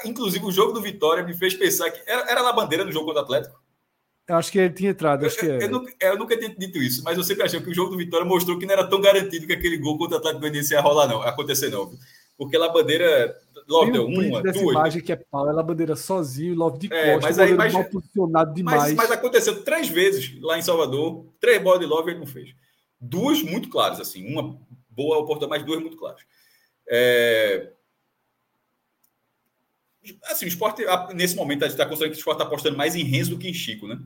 Inclusive, o jogo do Vitória me fez pensar que. Era, era Labandeira no jogo contra o Atlético? Eu acho que ele tinha entrado. Acho eu, que eu, nunca, eu, nunca, tinha dito isso, mas eu sempre achei que o jogo do Vitória mostrou que não era tão garantido que aquele gol contra o Atlético Goianiense ia rolar, não, acontecer, não. Porque Labandeira Logo deu uma, duas. imagem que é pau, ela bandeira sozinho, logo de é, mas aí, mas, mal posicionado demais. Mas, mas, aconteceu três vezes lá em Salvador, três bolas de Love ele não fez. Duas muito claras, assim, uma boa oportunidade, mas duas muito claras. É... Assim, o esporte, nesse momento, a gente está considerando que o esporte está apostando mais em Renzo do que em Chico, né?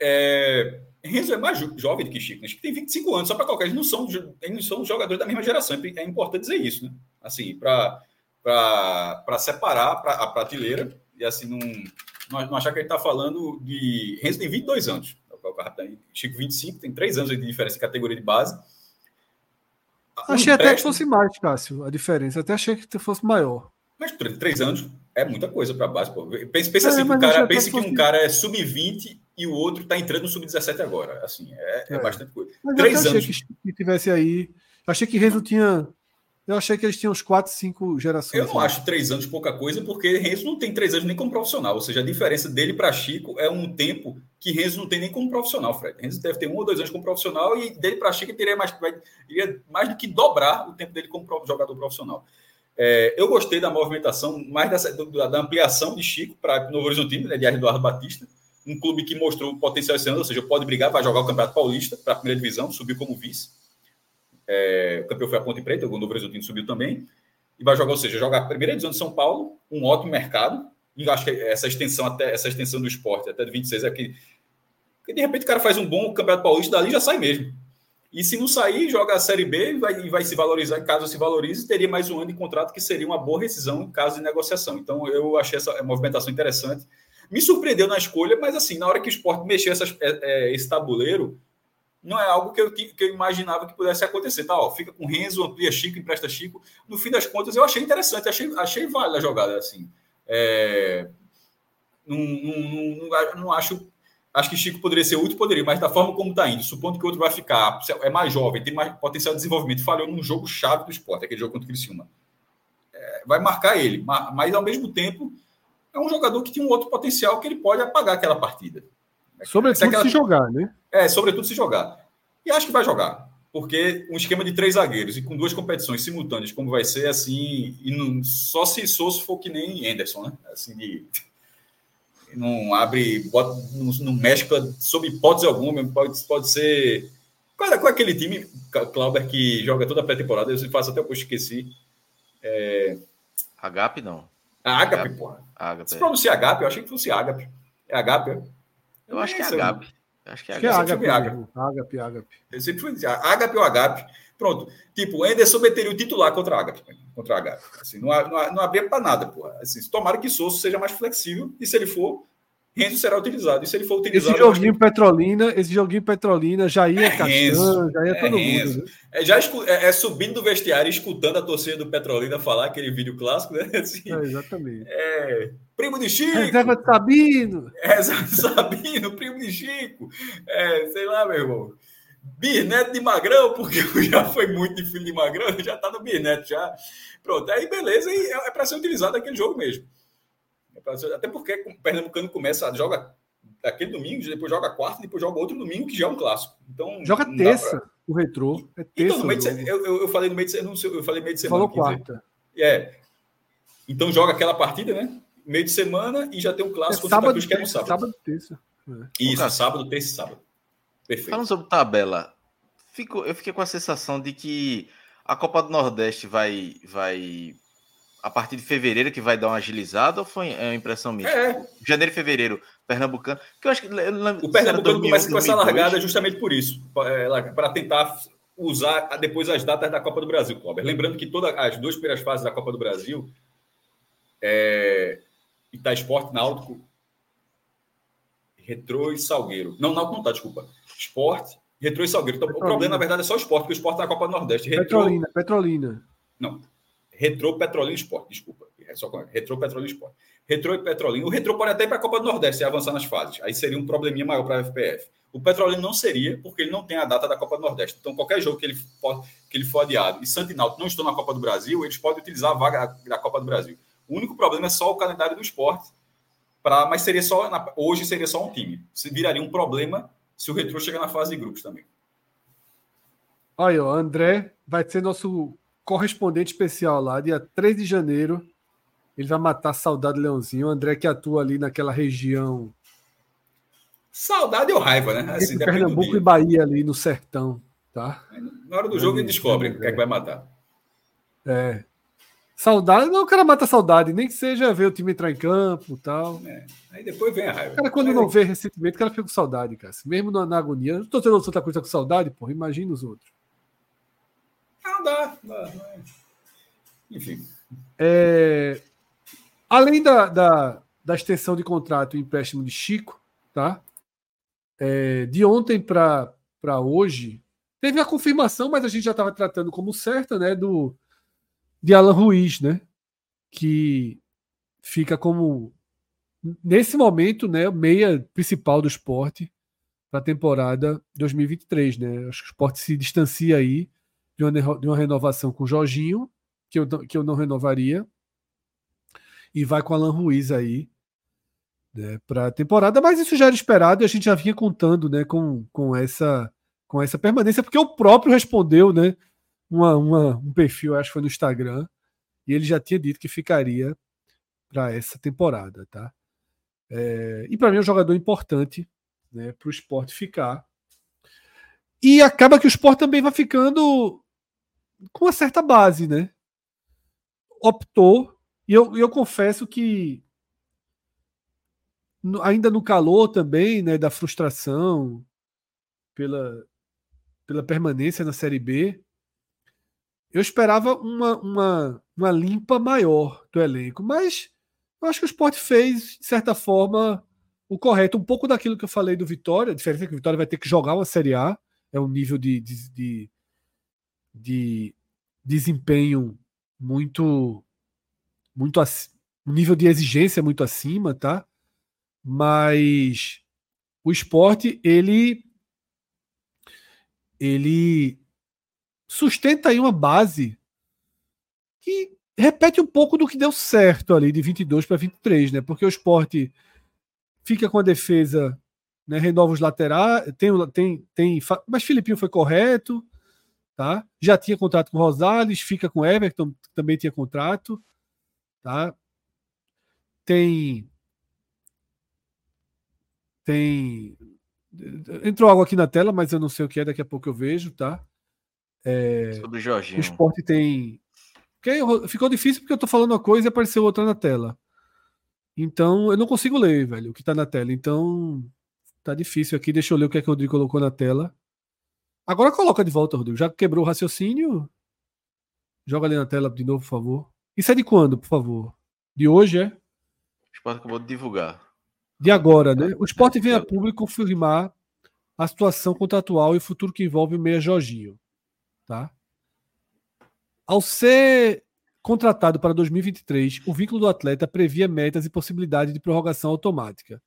É... Renzo é mais jovem do que Chico, né? Chico tem 25 anos, só para colocar, eles não são, eles não são jogadores da mesma geração, é importante dizer isso, né? Assim, para para separar a prateleira e assim não, não achar que ele está falando de. Renzo tem 22 anos, Chico 25, tem 3 anos de diferença em categoria de base. Achei até que fosse mais, Cássio, a diferença. Até achei que fosse maior. Mas 3 anos é muita coisa para a base. Pô. Pense, pense é, assim, um cara, pense que um cara é sub-20 e o outro está entrando no sub-17 agora. Assim, é, é. é, bastante coisa. Mas 3 anos. achei que, que tivesse aí. Achei que Renzo tinha eu achei que eles tinham uns 4, 5 gerações. Eu não né? acho três anos pouca coisa, porque Renzo não tem três anos nem como profissional. Ou seja, a diferença dele para Chico é um tempo que Renzo não tem nem como profissional, Fred. Renzo deve ter um ou dois anos como profissional e dele para Chico teria mais, iria mais do que dobrar o tempo dele como jogador profissional. É, eu gostei da movimentação, mais dessa, da, da ampliação de Chico para Novo Horizontino, né, de Eduardo Batista, um clube que mostrou potencial esse ano, ou seja, pode brigar, vai jogar o Campeonato Paulista para a primeira divisão, subiu como vice. É, o campeão foi a Ponte Preta, o Novo subiu também. E vai jogar, ou seja, jogar a primeira divisão de São Paulo, um ótimo mercado. E acho que essa extensão até essa extensão do esporte até de 26 é que, que de repente o cara faz um bom campeonato paulista, dali já sai mesmo. E se não sair, joga a Série B e vai, vai se valorizar. Caso se valorize, teria mais um ano de contrato, que seria uma boa rescisão em caso de negociação. Então, eu achei essa movimentação interessante. Me surpreendeu na escolha, mas assim, na hora que o esporte mexeu é, é, esse tabuleiro, não é algo que eu, que eu imaginava que pudesse acontecer. Tá, ó, fica com Renzo, amplia Chico, empresta Chico. No fim das contas, eu achei interessante, achei, achei válida a jogada. Assim. É, não, não, não, não, acho. Acho que Chico poderia ser útil, poderia, mas da forma como está indo, supondo que o outro vai ficar, é mais jovem, tem mais potencial de desenvolvimento, falhou num jogo chave do esporte, aquele jogo contra o Criciúma. É, vai marcar ele, mas ao mesmo tempo é um jogador que tem um outro potencial que ele pode apagar aquela partida. Sobretudo aquela... se jogar, né? É, sobretudo se jogar. E acho que vai jogar. Porque um esquema de três zagueiros e com duas competições simultâneas, como vai ser, assim, e não, só se Souza for que nem Anderson, né? Assim, de, não abre, bota, não, não mexe sob hipótese alguma, pode, pode ser. Qual é, qual é aquele time, Clauber, que joga toda a pré-temporada? Eu faço até o posto esqueci. É... Agape, não. A Agape, porra. Agape. Se pronuncia Agape, eu achei que fosse Agape. É Agape, é? Eu acho que é Agape. Acho que é Agape. Agape, Agape. Agape. Eu sempre fui dizer, Agape ou Agape. Pronto. Tipo, o Anderson meteria o titular contra a Agape. Contra a Agape. Assim, não, não, não abria para nada, pô. Assim, tomara que Souza seja mais flexível e se ele for, Renzo será utilizado. E se ele for utilizado. Esse joguinho que... Petrolina, esse joguinho Petrolina já ia é Castan, já ia é todo Renzo. mundo. Né? É, já é, é, subindo do vestiário escutando a torcida do Petrolina falar aquele vídeo clássico, né? Assim, é, exatamente. É, primo de Chico. Reserva de Sabino. É, Sabino, primo de Chico. É, sei lá, meu irmão. Bisneto de Magrão, porque já foi muito de filho de Magrão, já tá no Bisneto já. Pronto, aí beleza, e é, é para ser utilizado aquele jogo mesmo. Até porque o Pernambucano começa, joga aquele domingo, depois joga quarta, depois joga outro domingo, que já é um clássico. Então, joga terça, pra... o retrô. É terça. Então, de, eu, eu, falei no meio de semana, eu falei meio de semana. Falou quarta. É. Então joga aquela partida, né? Meio de semana e já tem um clássico é sábado, que é no sábado. Sábado, terça. É. Isso, sábado, terça e sábado. Perfeito. Falando sobre tabela, fico, eu fiquei com a sensação de que a Copa do Nordeste vai, vai a partir de fevereiro que vai dar uma agilizada ou foi é uma impressão minha? É. Janeiro e fevereiro, Pernambucano. Que eu acho que, o Pernambucano começa com essa largada justamente por isso, para tentar usar depois as datas da Copa do Brasil, Cláudio. Lembrando que todas as duas primeiras fases da Copa do Brasil, é, Ita Esporte, Náutico, Retrô e Salgueiro. Não, Náutico não tá, desculpa. Esporte, Retrô e Salgueiro. Então, o problema, na verdade, é só o esporte, porque o esporte tá na Copa do Nordeste. Retrô... Petrolina, Petrolina. Não, Retrô Petrolina Esporte, desculpa. É só Retro, Petrolina Esporte. Retro e Petrolina. O Retro pode até ir para a Copa do Nordeste e avançar nas fases. Aí seria um probleminha maior para a FPF. O Petrolina não seria, porque ele não tem a data da Copa do Nordeste. Então, qualquer jogo que ele for, que ele for adiado e Santinalto não estão na Copa do Brasil, eles podem utilizar a vaga da Copa do Brasil. O único problema é só o calendário do esporte. Pra, mas seria só hoje seria só um time. Se viraria um problema se o Retro chegar na fase de grupos também. Olha, o André vai ser nosso correspondente especial lá, dia 3 de janeiro. Ele vai matar Saudade Leãozinho. O André que atua ali naquela região. Saudade ou raiva, né? Assim, Pernambuco e Bahia ali no sertão, tá? Na hora do jogo ele descobre o que é que vai matar. É. Saudade, não, o cara mata saudade, nem que seja ver o time entrar em campo tal. É. Aí depois vem a raiva. O cara, quando não vê recentemente, o cara fica com saudade, cara. Mesmo na, na agonia. Eu tô tendo outra coisa com saudade, porra. Imagina os outros. Não dá, dá. Enfim. É, além da, da, da, extensão de contrato e empréstimo de Chico, tá? É, de ontem para hoje, teve a confirmação, mas a gente já estava tratando como certa, né? Do, de Alan Ruiz, né? Que fica como, nesse momento, né? Meia principal do esporte para a temporada 2023, né? Acho que o esporte se distancia aí de uma, de uma renovação com o Jorginho, que eu, que eu não renovaria, e vai com Alan Ruiz aí né, para a temporada, mas isso já era esperado e a gente já vinha contando né, com, com, essa, com essa permanência, porque o próprio respondeu né, uma, uma, um perfil, acho que foi no Instagram, e ele já tinha dito que ficaria para essa temporada. Tá? É, e para mim é um jogador importante né, para o esporte ficar. E acaba que o esporte também vai ficando com uma certa base, né? Optou, e eu, eu confesso que ainda no calor também, né, da frustração pela, pela permanência na Série B, eu esperava uma, uma, uma limpa maior do elenco, mas eu acho que o Sport fez, de certa forma, o correto. Um pouco daquilo que eu falei do Vitória, a diferença é que o Vitória vai ter que jogar uma Série A, é um nível de, de, de, de desempenho muito muito um nível de exigência muito acima, tá? Mas o esporte ele ele sustenta aí uma base que repete um pouco do que deu certo ali de 22 para 23, né? Porque o esporte fica com a defesa, né? renova os laterais, tem tem tem, mas Filipinho foi correto, tá? Já tinha contrato com Rosales, fica com Everton, também tinha contrato, tá? Tem tem entrou algo aqui na tela, mas eu não sei o que é, daqui a pouco eu vejo, tá? É... Sobre o Jorginho. O esporte tem. Ficou difícil porque eu tô falando uma coisa e apareceu outra na tela. Então eu não consigo ler, velho, o que tá na tela. Então tá difícil aqui. Deixa eu ler o que é que o Rodrigo colocou na tela. Agora coloca de volta, Rodrigo. Já quebrou o raciocínio? Joga ali na tela de novo, por favor. Isso é de quando, por favor? De hoje, é? O esporte acabou de divulgar. De agora, né? O esporte vem a público confirmar a situação contratual e futuro que envolve o meia Jorginho. Tá? Ao ser contratado para 2023, o vínculo do atleta previa metas e possibilidade de prorrogação automática.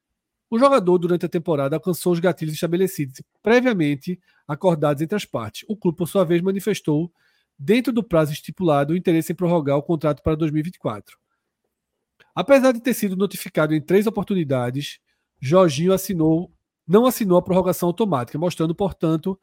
O jogador, durante a temporada, alcançou os gatilhos estabelecidos previamente acordados entre as partes. O clube, por sua vez, manifestou, dentro do prazo estipulado, o interesse em prorrogar o contrato para 2024. Apesar de ter sido notificado em três oportunidades, Jorginho assinou, não assinou a prorrogação automática, mostrando, portanto,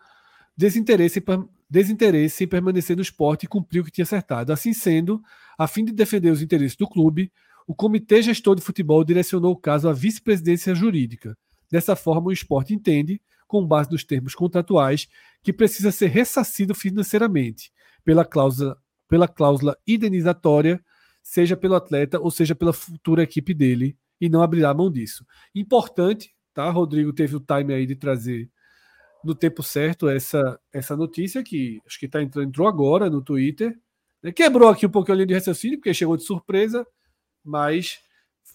desinteresse em, desinteresse em permanecer no esporte e cumprir o que tinha acertado. Assim sendo, a fim de defender os interesses do clube, o Comitê Gestor de Futebol direcionou o caso à vice-presidência jurídica. Dessa forma, o esporte entende, com base nos termos contratuais, que precisa ser ressarcido financeiramente pela cláusula, pela cláusula indenizatória, seja pelo atleta ou seja pela futura equipe dele, e não abrirá mão disso. Importante, tá? Rodrigo teve o time aí de trazer no tempo certo essa, essa notícia que acho que tá entrando, entrou agora no Twitter. Quebrou aqui um pouquinho a linha de raciocínio, porque chegou de surpresa, mas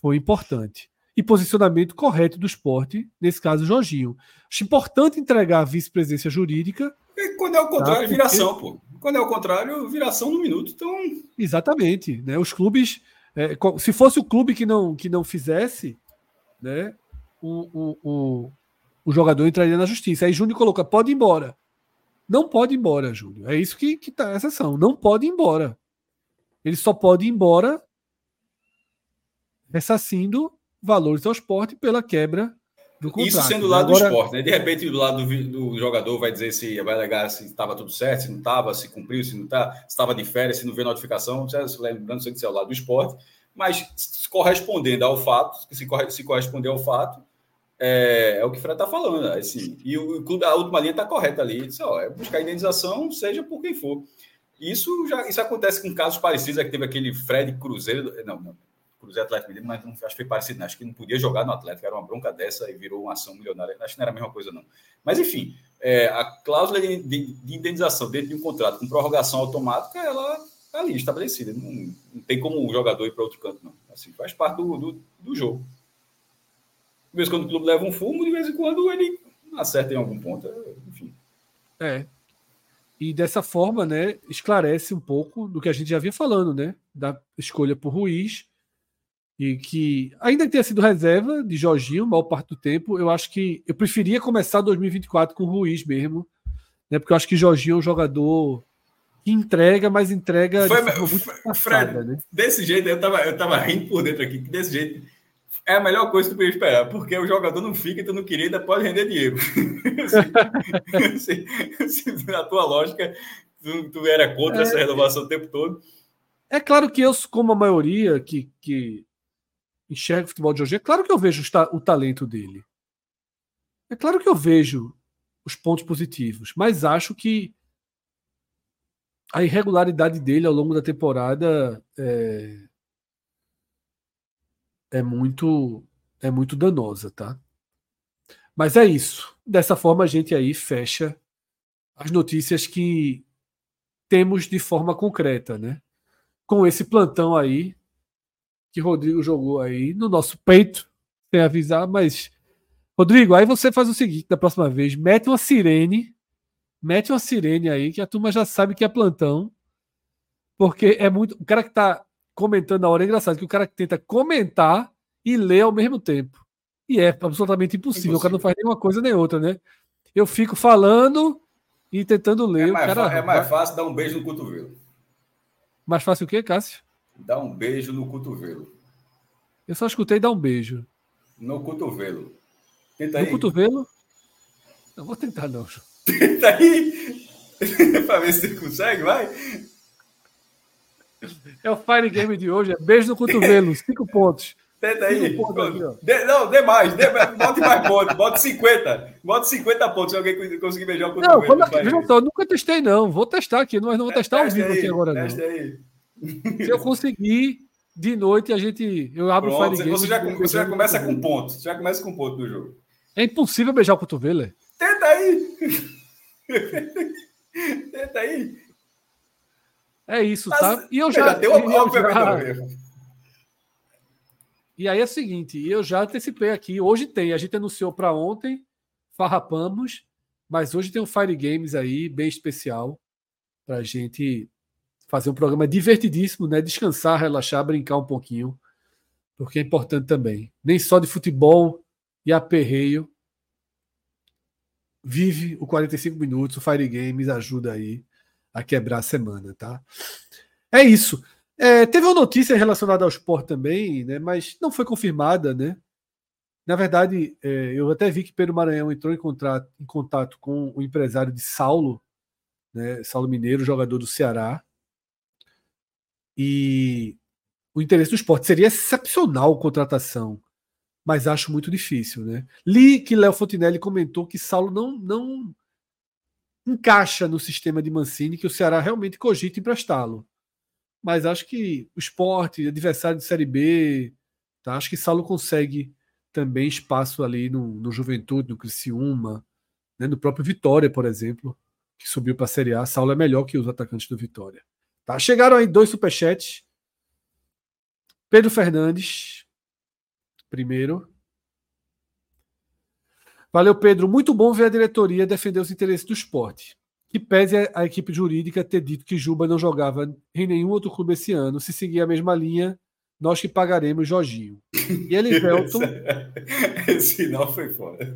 foi importante. E posicionamento correto do esporte, nesse caso, Jorginho. Acho importante entregar a vice-presidência jurídica. E quando é o contrário, tá? viração, pô. Quando é o contrário, viração no minuto. Então... Exatamente. Né? Os clubes É, se fosse o clube que não, que não fizesse, né, o, o, o, o jogador entraria na justiça. Aí Júnior coloca: pode ir embora. Não pode ir embora, Júnior. É isso que, que tá a exceção. Não pode ir embora. Ele só pode ir embora ressarcindo valores ao esporte pela quebra do contrato. Isso sendo do lado Agora... do esporte, né? De repente, do lado do, do, jogador vai dizer se vai alegar se estava tudo certo, se não estava, se cumpriu, se não está, se estava de férias, se não vê notificação, lembrando que é o lado do esporte, mas correspondendo ao fato, se, se corresponder ao fato, é, é o que o Fred está falando. Assim, e o, a última linha está correta ali. Ó, é buscar indenização, seja por quem for. Isso já isso acontece com casos parecidos. É que teve aquele Fred Cruzeiro. Não, não. Cruzeiro Atlético Mineiro, mas não, acho que foi parecido. Não. Acho que não podia jogar no Atlético. Era uma bronca dessa e virou uma ação milionária. Acho que não era a mesma coisa, não. Mas, enfim, é, a cláusula de, de, de, indenização dentro de um contrato com prorrogação automática, ela está ali estabelecida. Não, não tem como o jogador ir para outro canto, não. Assim, faz parte do, do, do jogo. De vez em quando o clube leva um fumo, de vez em quando ele acerta em algum ponto. Enfim. É. E dessa forma, né, esclarece um pouco do que a gente já vinha falando, né? Da escolha por Ruiz. E que, ainda que tenha sido reserva de Jorginho, maior parte do tempo, eu acho que eu preferia começar 2024 com o Ruiz mesmo. Né, porque eu acho que Jorginho é um jogador que entrega, mas entrega. Foi, muito passada, Fred, né? desse jeito, eu tava, eu tava rindo por dentro aqui, desse jeito é a melhor coisa que tu podia esperar, porque o jogador não fica tu não queria, ainda pode render dinheiro. se, se, na tua lógica, tu, tu era contra é, essa renovação o tempo todo. É claro que eu, como a maioria que, que enxerga o futebol de hoje, é claro que eu vejo o, talento dele. É claro que eu vejo os pontos positivos, mas acho que a irregularidade dele ao longo da temporada é, é muito é muito danosa, tá? Mas é isso. Dessa forma a gente aí fecha as notícias que temos de forma concreta, né? Com esse plantão aí que Rodrigo jogou aí no nosso peito, sem avisar, mas Rodrigo, aí você faz o seguinte, da próxima vez, mete uma sirene, mete uma sirene aí que a turma já sabe que é plantão, porque é muito, o cara que tá comentando na hora. É engraçado que o cara tenta comentar e ler ao mesmo tempo. E é absolutamente impossível. impossível. O cara não faz nenhuma coisa nem outra, né? Eu fico falando e tentando ler. É mais, cara... é mais fácil dar um beijo no cotovelo. Mais fácil o quê, Cássio? Dar um beijo no cotovelo. Eu só escutei dar um beijo. No cotovelo. Tenta no aí. cotovelo? Não vou tentar, não. Tenta aí. para ver se você consegue, vai. É o Fire Game de hoje, é beijo no cotovelo, cinco pontos. Tenta aí. de, não, dê mais, dê, bote mais pontos, bote 50. Bote 50 pontos se alguém conseguir beijar o cotovelo. Não, quando aqui, veja só, nunca testei, não. Vou testar aqui, mas não vou testar ao vivo aqui agora, não. Aí. Se eu conseguir, de noite a gente. Eu abro Pronto, o Fire. Você já, você já começa com ponto. Você já começa com ponto do jogo. É impossível beijar o cotovelo, é? Tenta aí! Tenta aí! É isso, tá? E eu já. Deu já... E aí é o seguinte, eu já antecipei aqui. Hoje tem, a gente anunciou para ontem, farrapamos, mas hoje tem um Fire Games aí, bem especial, para gente fazer um programa divertidíssimo, né? Descansar, relaxar, brincar um pouquinho, porque é importante também. Nem só de futebol e aperreio. Vive o 45 minutos, o Fire Games ajuda aí a quebrar a semana, tá? É isso. É, teve uma notícia relacionada ao esporte também, né? Mas não foi confirmada, né? Na verdade, é, eu até vi que Pedro Maranhão entrou em, contrato, em contato com o empresário de Saulo, né? Saulo Mineiro, jogador do Ceará. E o interesse do esporte seria excepcional contratação, mas acho muito difícil, né? Li que Léo Fontinelli comentou que Saulo não, não encaixa no sistema de Mancini que o Ceará realmente cogita emprestá-lo. Mas acho que o esporte, adversário de Série B, tá? acho que Saulo consegue também espaço ali no, no Juventude, no Criciúma, né? no próprio Vitória, por exemplo, que subiu para a Série A. Saulo é melhor que os atacantes do Vitória. Tá? Chegaram aí dois superchats. Pedro Fernandes, primeiro. Valeu, Pedro. Muito bom ver a diretoria defender os interesses do esporte. Que pese a, equipe jurídica ter dito que Juba não jogava em nenhum outro clube esse ano. Se seguir a mesma linha, nós que pagaremos Jorginho. E Elivelton. Esse não foi foda.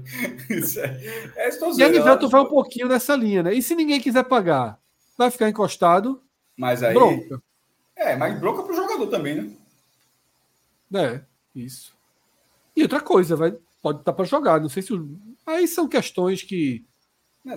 É, é, e Elivelton vai um pouquinho nessa linha, né? E se ninguém quiser pagar, vai ficar encostado. Mas aí. Bronca. É, mas bronca pro jogador também, né? É, isso. E outra coisa, vai, pode estar para jogar. Não sei se. Aí são questões que,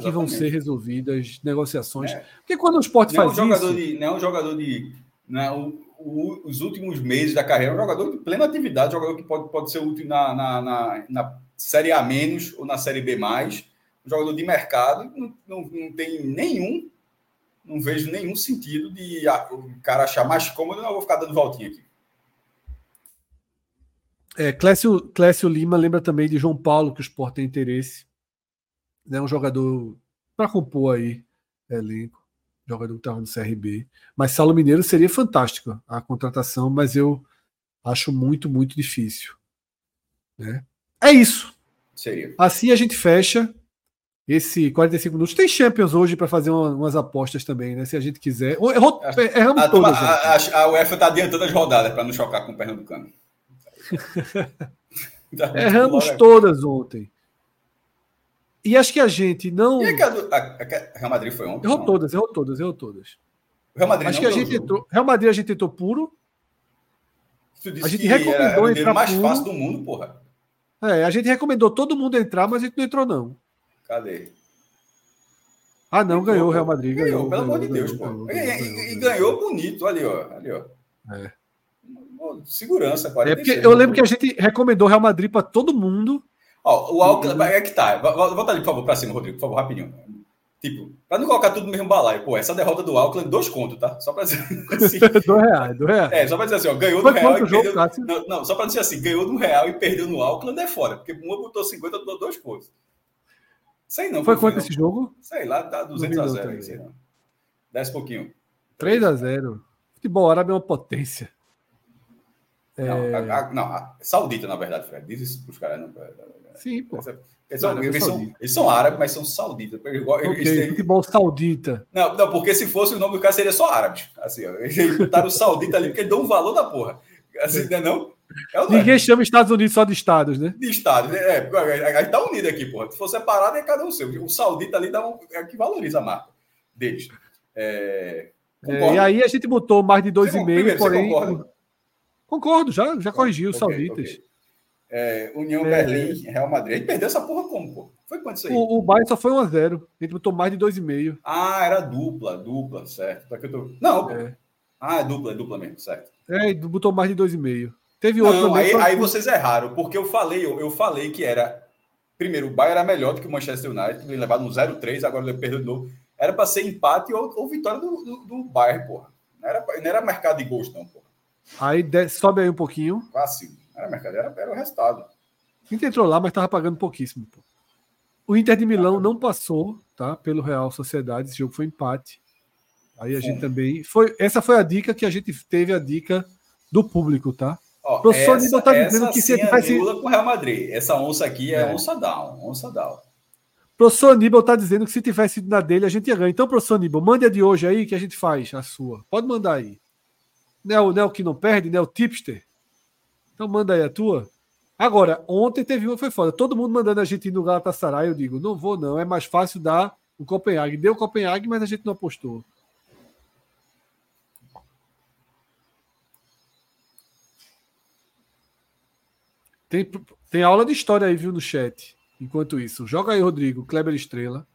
que vão ser resolvidas, negociações. É. Porque quando o esporte não faz é um isso. De, não é um jogador de. Não é o, os últimos meses da carreira, é um jogador de plena atividade, um jogador que pode, pode ser útil na, na, na, na Série A menos ou na Série B um jogador de mercado, não, não, não tem nenhum, não vejo nenhum sentido de a, o cara achar mais cômodo, não, vou ficar dando voltinha aqui. É, Clécio, Clécio Lima lembra também de João Paulo, que o Sport tem interesse. Né, um jogador para compor aí elenco jogador que estava no CRB. Mas Saulo Mineiro seria fantástico a contratação, mas eu acho muito, muito difícil. Né? É isso. Seria. Assim a gente fecha esse 45 minutos. Tem Champions hoje para fazer uma, umas apostas também, né? Se a gente quiser. Errou, erramos a, todas. A, a, a UEFA está adiantando as rodadas para não chocar com o Pernambucano. Erramos todas ontem. E acho que a gente não. E a, a, a Real Madrid foi ontem? Errou não? todas, errou todas, errou todas. O Real Madrid acho que a gente entrou. Real Madrid a gente entrou puro. a gente recomendou era, entrar mais puro. fácil do mundo, porra. É, a gente recomendou todo mundo entrar, mas a gente não entrou, não. Cadê? Ah, não, ganhou o Real Madrid. Ganhou, ganhou pelo amor de Deus, pô. E, e, ganhou bonito ali, ó. Ali, ó. É. Segurança, 46, É porque eu lembro que a gente recomendou o Real Madrid para todo mundo. Ó, o Auckland, é que tá. Volta ali, por favor, para cima, Rodrigo, por favor, rapidinho. Tipo, para não colocar tudo no mesmo balaio, pô, essa derrota do Auckland, dois contos, tá? Só para dizer assim. dois reais, dois reais. É, só para dizer assim, ó, ganhou Foi do real e jogo, perdeu... Não, não, só para dizer assim, ganhou do real e perdeu no Auckland é fora, porque uma botou 50, outro dois contos. Sei não. Foi quanto esse jogo? Sei lá, tá 200 a 0, sei não. Desce pouquinho. 3 a 0. Futebol árabe é uma potência. Não, é... a, a, não, a, saudita, na verdade, Fred. Diz isso para os caras. Não, Sim, pô. Eles são, eles, são, eles são, árabes, mas são sauditas. Okay, futebol saudita. Não, não, porque se fosse o nome do cara seria só árabes. Assim, ó, eles botaram saudita ali porque eles dão um valor da porra. Assim, não é não? É Ninguém chama Estados Unidos só de estados, né? De estados, né? é. A gente tá unido aqui, porra. Se for separado, é cada um seu. O saudita ali dá um, é que valoriza a marca deles. É, é, e aí a gente botou mais de 2,5, porém. Concordo, já, já corrigiu os okay, sauditas. Okay. É, União é, Berlim, Real Madrid. Ele perdeu essa porra como, pô? Foi quanto isso aí? O, o Bayern só foi 1x0. Ele botou mais de 2,5. Ah, era dupla, dupla, certo. Tô... Não, é. Ah, é dupla, é dupla mesmo, certo. É, botou mais de 2,5. Teve outro Não. Aí, aí vocês erraram, porque eu falei, eu, eu falei que era. Primeiro, o Bayern era melhor do que o Manchester United, ele levado um 0-3, agora ele perdeu de novo. Era para ser empate ou, ou vitória do, do, do Bayern, porra. Não era, não era mercado de gols, não, porra. Aí sobe aí um pouquinho. Fácil. Era mercado, era, era o resultado. O Inter entrou lá, mas estava pagando pouquíssimo. Pô. O Inter de Milão não passou, tá? Pelo Real Sociedade. Esse jogo foi empate. Aí a Sim. gente também. Foi, essa foi a dica que a gente teve a dica do público, tá? Ó, o professor essa, tá dizendo que se faz. com o Real Madrid. Essa onça aqui é, é. onça down. Onça down. O professor Aníbal está dizendo que se tivesse ido na dele, a gente ia ganhar. Então, professor Aníbal, mande a de hoje aí que a gente faz a sua. Pode mandar aí. Neo, Neo que não perde, Neo Tipster. Então manda aí a tua. Agora, ontem teve uma foi foda. Todo mundo mandando a gente ir no Galatasaray. Eu digo, não vou não. É mais fácil dar o Copenhague. Deu o Copenhague, mas a gente não apostou. Tem, tem aula de história aí, viu, no chat. Enquanto isso. Joga aí, Rodrigo. Kleber Estrela.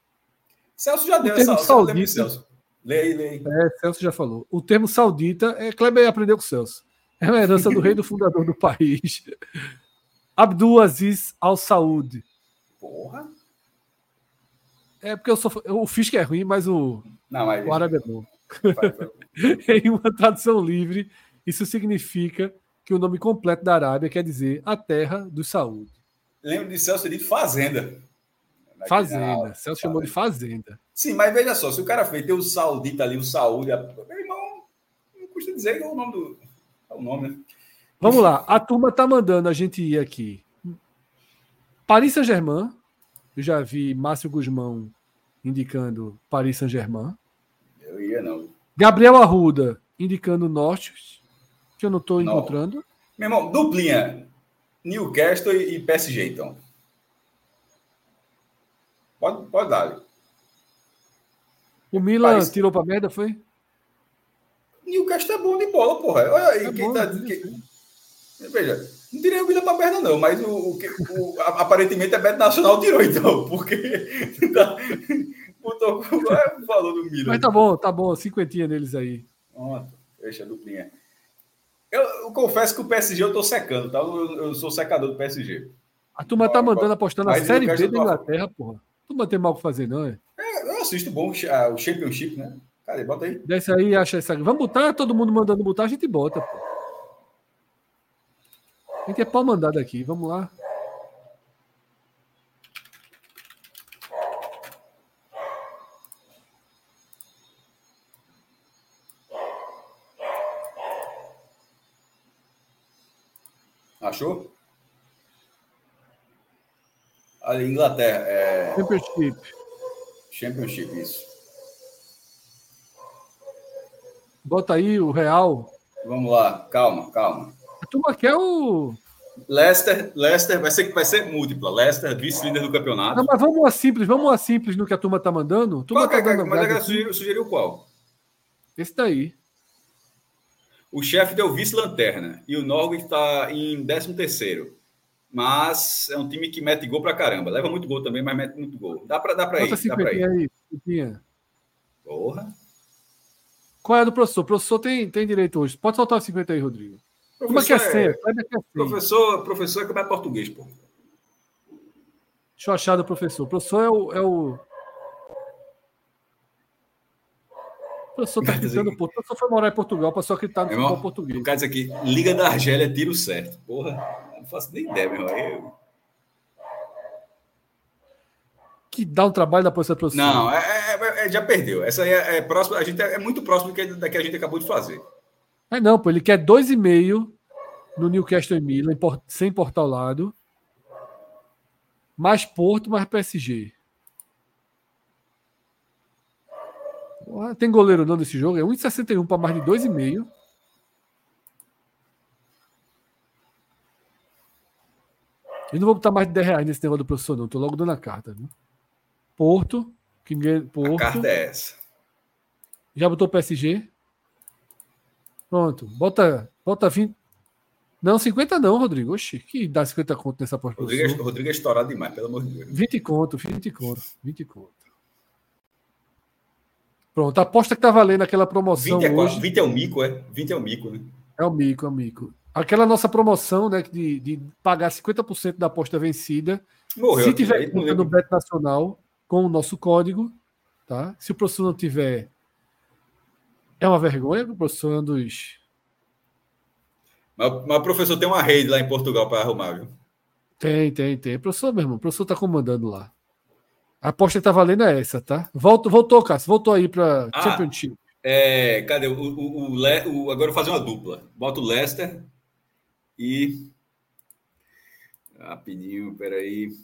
Celso já deu essa saudita, Celso. Leia, leia. É, Celso já falou. O termo saudita, é, Kleber aprendeu com Celso. É uma herança do rei do fundador do país. Abdul Aziz Al Saud. Porra. É porque eu sou. O Fisk é ruim, mas o, Não, mas... o árabe é bom. em uma tradução livre, isso significa que o nome completo da Arábia quer dizer a terra do Saúde. Lembro de Celso de fazenda. Fazenda. Celso chamou de fazenda. Sim, mas veja só, se o cara fez, tem o saudita ali, o saúde, meu irmão, não custa dizer que é o nome do. É o nome, né? Vamos lá, a turma tá mandando a gente ir aqui. Paris Saint-Germain. Eu já vi Márcio Guzmão indicando Paris Saint-Germain. Eu ia, não. Gabriel Arruda indicando Norte. Que eu não estou encontrando. Meu irmão, duplinha. Newcastle e PSG, então. Pode, pode dar. O Milan Paris... tirou pra merda, foi? Newcastle é bom de bola, porra. Olha aí, é quem bom, tá. Quem... Veja, não tirei o Milan pra merda, não, mas o, o, o aparentemente a Bet Nacional tirou, então, porque. Tá, botou o valor do Milan. Mas tá bom, tá bom, cinquentinha neles aí. Pronto, deixa a duplinha. Eu, eu, confesso que o PSG eu tô secando, tá? Eu, eu sou secador do PSG. A turma tá mandando apostando na Série B da Inglaterra, porra. Tu não tem mal pra fazer, não, é? é eu assisto bom o Championship, né? Cadê? Bota aí. Desce aí, acha essa. Vamos botar, todo mundo mandando botar, a gente bota, pô. A gente é pau mandado aqui, vamos lá. Achou? Ali, Inglaterra. É... Championship. Championship, isso. Bota aí o Real. Vamos lá, calma, calma. A turma quer o. Leicester, Leicester vai ser, vai ser múltipla. Leicester, vice-líder do campeonato. Não, mas vamos a simples, vamos a simples no que a turma tá mandando. turma qual, tá é, dando mas a sugeriu, sugeriu qual? Esse daí. O chefe deu vice-lanterna e o Norwich está em 13 terceiro. Mas é um time que mete gol pra caramba. Leva muito gol também, mas mete muito gol. Dá pra, dá pra ir. Dá pra ir. Aí, Porra. Qual é do professor? O professor tem, tem direito hoje. Pode soltar os 50 aí, Rodrigo. Como é que é ser? Professor, professor é que vai português, pô. Deixa eu achar do professor. O professor é o. É o... O professor tá gritando, pô. O professor foi morar em Portugal, passou a gritar no futebol português. O cara diz aqui, Liga da Argélia, tiro certo. Porra, não faço nem ideia, meu irmão. Eu... Que dá um trabalho da posição professor. Não, é, é, é, já perdeu. Essa aí é, é próximo, a gente é, muito próximo da que a gente acabou de fazer. É não, pô, ele quer 2,5 no Newcastle e Milan, sem portal lado. Mais Porto, mais PSG. Tem goleiro não nesse jogo? É 1,61 para mais de 2,5. Eu não vou botar mais de 10 reais nesse negócio do professor, não. Tô logo dando a carta. Viu? Porto. Que Porto. A carta é essa. Já botou PSG? Pronto. Bota, bota 20. Não, 50 não, Rodrigo. Oxi, que dá 50 conto nessa aposta. Rodrigo, é, Rodrigo é estourado demais, pelo amor de Deus. 20 conto, 20 conto, 20 conto. Pronto, a aposta que tá valendo aquela promoção 20 é, hoje... 20 é o mico, é? 20 é o mico, né? É o mico, é o mico. Aquela nossa promoção, né, de, de pagar 50% da aposta vencida. Morreu se tiver conta no Bet Nacional, com o nosso código, tá? Se o professor não tiver... É uma vergonha, o professor é um dos... Mas, mas o professor tem uma rede lá em Portugal para arrumar, viu? Tem, tem, tem. O professor, meu irmão, o professor tá comandando lá. A aposta que tá valendo é essa, tá? Volto, voltou, Cássio. Voltou aí para ah, Championship. É, cadê? O, o, o, o, agora eu vou fazer uma dupla. Bota o Leicester e. Rapidinho, peraí.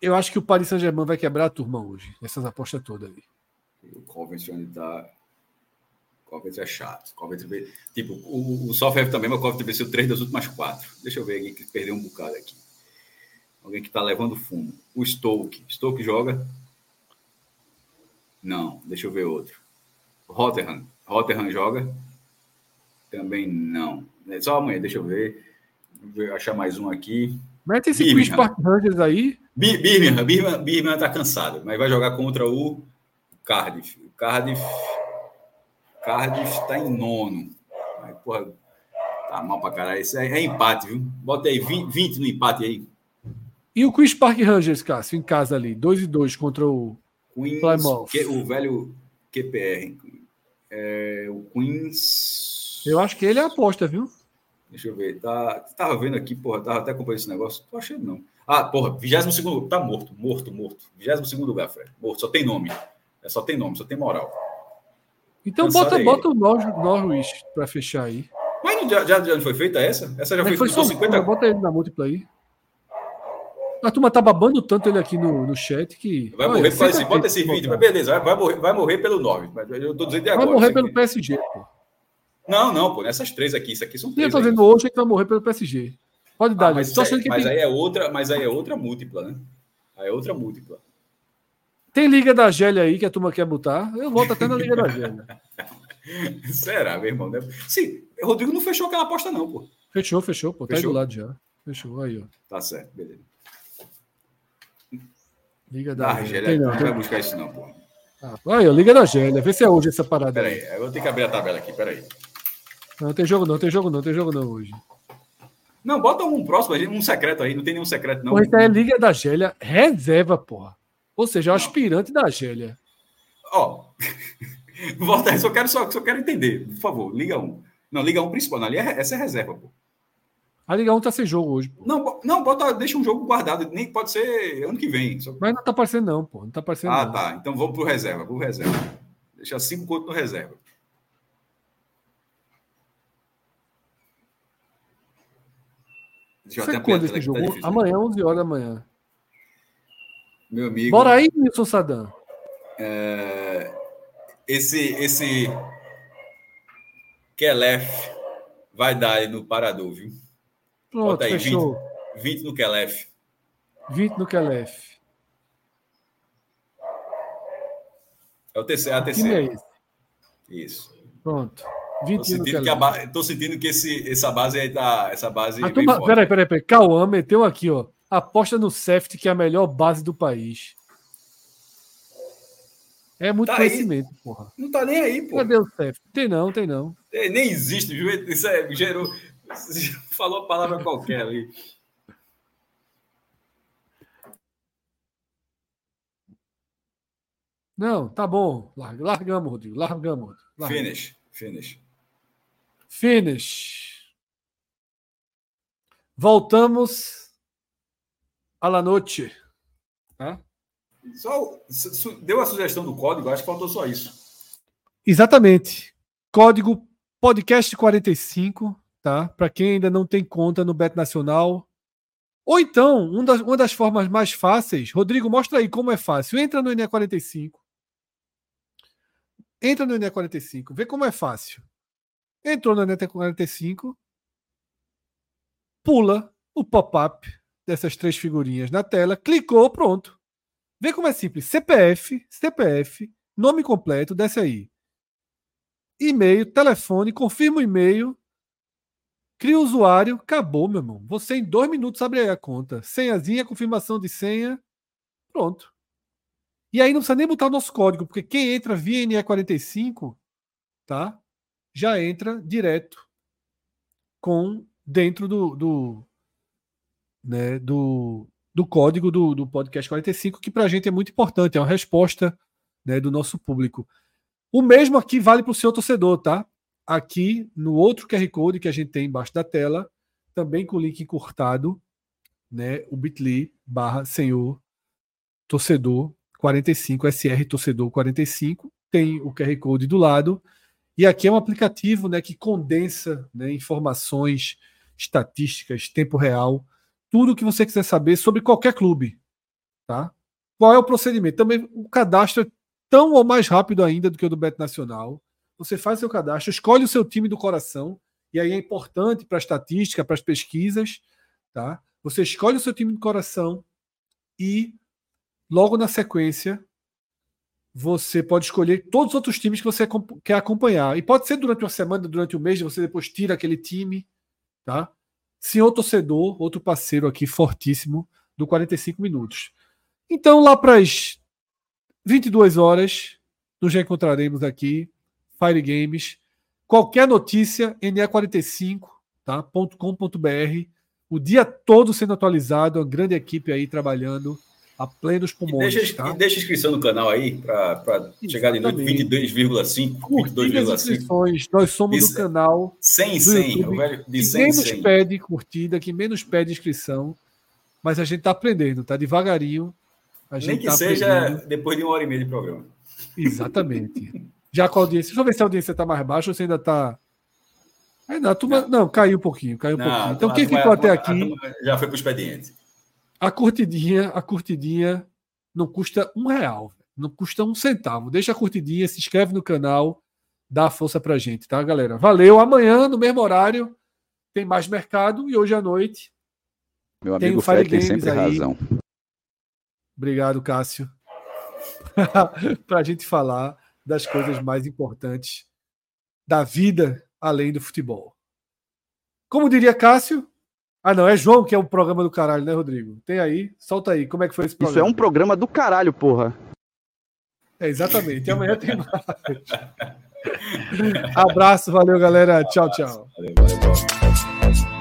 Eu acho que o Paris Saint-Germain vai quebrar a turma hoje. Essas apostas todas aí. O Coventry tá. O Coventry é chato. Coventry... Tipo, o, o Software também, mas o Coventry venceu três das últimas quatro. Deixa eu ver aqui que perdeu um bocado aqui. Alguém que está levando fumo. O Stoke. Stoke joga? Não, deixa eu ver outro. Rotterdam. Rotterdam joga? Também não. É só amanhã, deixa eu ver. Vou achar mais um aqui. Mete esse Quiz Park Rangers aí. Birmingham, Birmingham, Birmingham tá cansado, mas vai jogar contra o Cardiff. O Cardiff. Cardiff está em nono. Mas, porra, tá mal pra caralho. Isso é, é empate, viu? Bota aí 20, 20 no empate aí. E o Queen's Park Rangers, Cássio, em casa ali, 2 e 2 contra o Queens, Plymouth. Que, o velho QPR. É, o Queens. Eu acho que ele é a aposta, viu? Deixa eu ver. Tá, tava vendo aqui, porra, tava até acompanhando esse negócio. Tô achando não. Ah, porra, 22 lugar. Tá morto, morto, morto. 22 lugar, Fred. Morto, só tem nome. É, só tem nome, só tem moral. Então bota, bota o Nor Norwich para fechar aí. Mas já, já, já foi feita essa? Essa já foi, foi só 50. Bota ele na múltipla aí. A turma tá babando tanto ele aqui no, no chat que. Vai morrer esse, bota esse vídeo, mas beleza, vai, vai, morrer, vai morrer pelo 9. Mas eu tô dizendo agora. Vai morrer pelo PSG, pô. Não, não, pô, nessas três aqui, isso aqui são três. Eu tô vendo hoje que vai morrer pelo PSG. Pode dar, ah, mas, Só aí, que mas tem... aí é outra, mas aí é outra múltipla, né? Aí é outra múltipla. Tem Liga da Gélia aí que a turma quer botar. Eu volto até na Liga da Gélia. Será, meu irmão? Sim, o Rodrigo não fechou aquela aposta, não, pô. Fechou, fechou, pô. Tá Fechou? aí do lado já. Fechou, aí, ó. Tá certo, beleza. Liga da Ah, Gélia. Gélia, Tem não não, vai buscar isso, não, pô. Ah, aí, Liga da Gélia. Vê se é hoje essa parada Pera aí. aí, eu vou ter que abrir a tabela aqui, pera aí. Não, tem jogo não, tem jogo não, tem jogo não hoje. Não, bota um próximo, um secreto aí, não tem nenhum secreto, não. Aí é Liga da Gélia reserva, porra. Ou seja, é o aspirante da Gélia. Ó, volta aí, só quero, só, só quero entender, por favor, Liga 1. Não, Liga 1 principal, não, ali é, essa é reserva, pô. A Liga 1 tá sem jogo hoje, pô. Não, não, bota, deixa um jogo guardado, nem pode ser ano que vem. só- Mas não tá aparecendo não, pô. Não tá aparecendo Ah, não. tá, então vamos pro reserva, pro reserva. Deixa cinco contos no reserva. Eu Foi quando esse que jogo? tá difícil. Amanhã, 11 horas da manhã. Meu amigo. Bora aí, Wilson Sadam. é, esse, esse Kelef vai dar aí no parador, viu? Pronto, Bota aí, fechou. 20 no Kelef. 20 no Kelef. É o terceiro, é a é terceira. esse? Isso. Pronto. Tô 20 no sentindo, que a ba... Tô sentindo que esse, essa base aí tá. Essa base A vem turma, forte. peraí, peraí, peraí. Cauã meteu aqui, ó. Aposta no Seft, que é a melhor base do país. É muito Tá aí. conhecimento, porra. Não tá nem aí, pô. Cadê o Seft? Tem não, tem não. É, Nem existe, viu? Isso é, gerou. Você Falou a palavra qualquer ali. Não, tá bom. Larga- Largamos, Rodrigo. Largamos, Rodrigo. Largamos. Finish. Finish. Finish. Voltamos à la noite. Tá? Só, deu a sugestão do código, acho que faltou só isso. Exatamente. Código podcast 45, tá? Para quem ainda não tem conta no Bet Nacional. Ou então, um das- uma das formas mais fáceis, Rodrigo, mostra aí como é fácil. Entra no NE45. Entra no NE45, vê como é fácil. Entrou no NE45, pula o pop-up dessas três figurinhas na tela, clicou, pronto. Vê como é simples. CPF, CPF, nome completo, desce aí e-mail, telefone, confirma o e-mail, cria o usuário, acabou, meu irmão. Você em dois minutos abre aí a conta. Senhazinha, confirmação de senha, pronto. E aí não precisa nem botar o nosso código, porque quem entra via NE45, tá? Já entra direto com dentro do, do, né, do, do código do, do podcast 45, que para a gente é muito importante, é uma resposta né, do nosso público. O mesmo aqui vale para o seu torcedor, tá? Aqui no outro QR Code que a gente tem embaixo da tela, também com o link encurtado, né? O bit.ly barra senhor torcedor 45, SR torcedor 45, tem o QR Code do lado. E aqui é um aplicativo né, que condensa né, informações, estatísticas, tempo real, tudo o que você quiser saber sobre qualquer clube. Tá? Qual é o procedimento? Também o cadastro é tão ou mais rápido ainda do que o do Bet Nacional. Você faz seu cadastro, escolhe o seu time do coração, e aí é importante para a estatística, para as pesquisas, tá? Você escolhe o seu time do coração e logo na sequência você pode escolher todos os outros times que você quer acompanhar. E pode ser durante uma semana, durante um mês, você depois tira aquele time, tá? Senhor torcedor, outro parceiro aqui fortíssimo do 45 minutos. Então, lá para as 22 horas, nos encontraremos aqui, Fire Games. Qualquer notícia, ne45.com.br. Tá? O dia todo sendo atualizado, uma grande equipe aí trabalhando a plenos E pulmões. deixa, tá? e deixa a inscrição no canal aí, para chegar Exatamente. 22,5, Curtir as 22,5. inscrições. Nós somos Isso do canal 100 do 100, YouTube, velho, de que 100 em menos 100. pede curtida, que menos pede inscrição. Mas a gente tá aprendendo, tá devagarinho. A gente Nem que tá seja aprendendo. depois de uma hora e meia de programa. Exatamente. Já com a audiência. Deixa eu ver se a audiência está mais baixa ou se ainda está. Ainda, a turma, não. caiu um pouquinho, caiu um pouquinho. Então, quem ficou até a aqui, Já foi para o expediente. a curtidinha, a curtidinha não custa um real, não custa um centavo. Deixa a curtidinha, se inscreve no canal, dá força pra gente, tá, galera? Valeu. Amanhã, no mesmo horário, tem mais mercado e hoje à noite. Meu amigo Fred tem sempre aí. razão. Obrigado, Cássio. para a gente falar das coisas mais importantes da vida além do futebol. Como diria Cássio? Ah, não, é João que é o programa do caralho, né, Rodrigo? Tem aí, solta aí, como é que foi esse programa? Isso é um programa do caralho, porra. É, exatamente. E amanhã tem mais. Abraço, valeu, galera. Tchau, tchau. Valeu, valeu.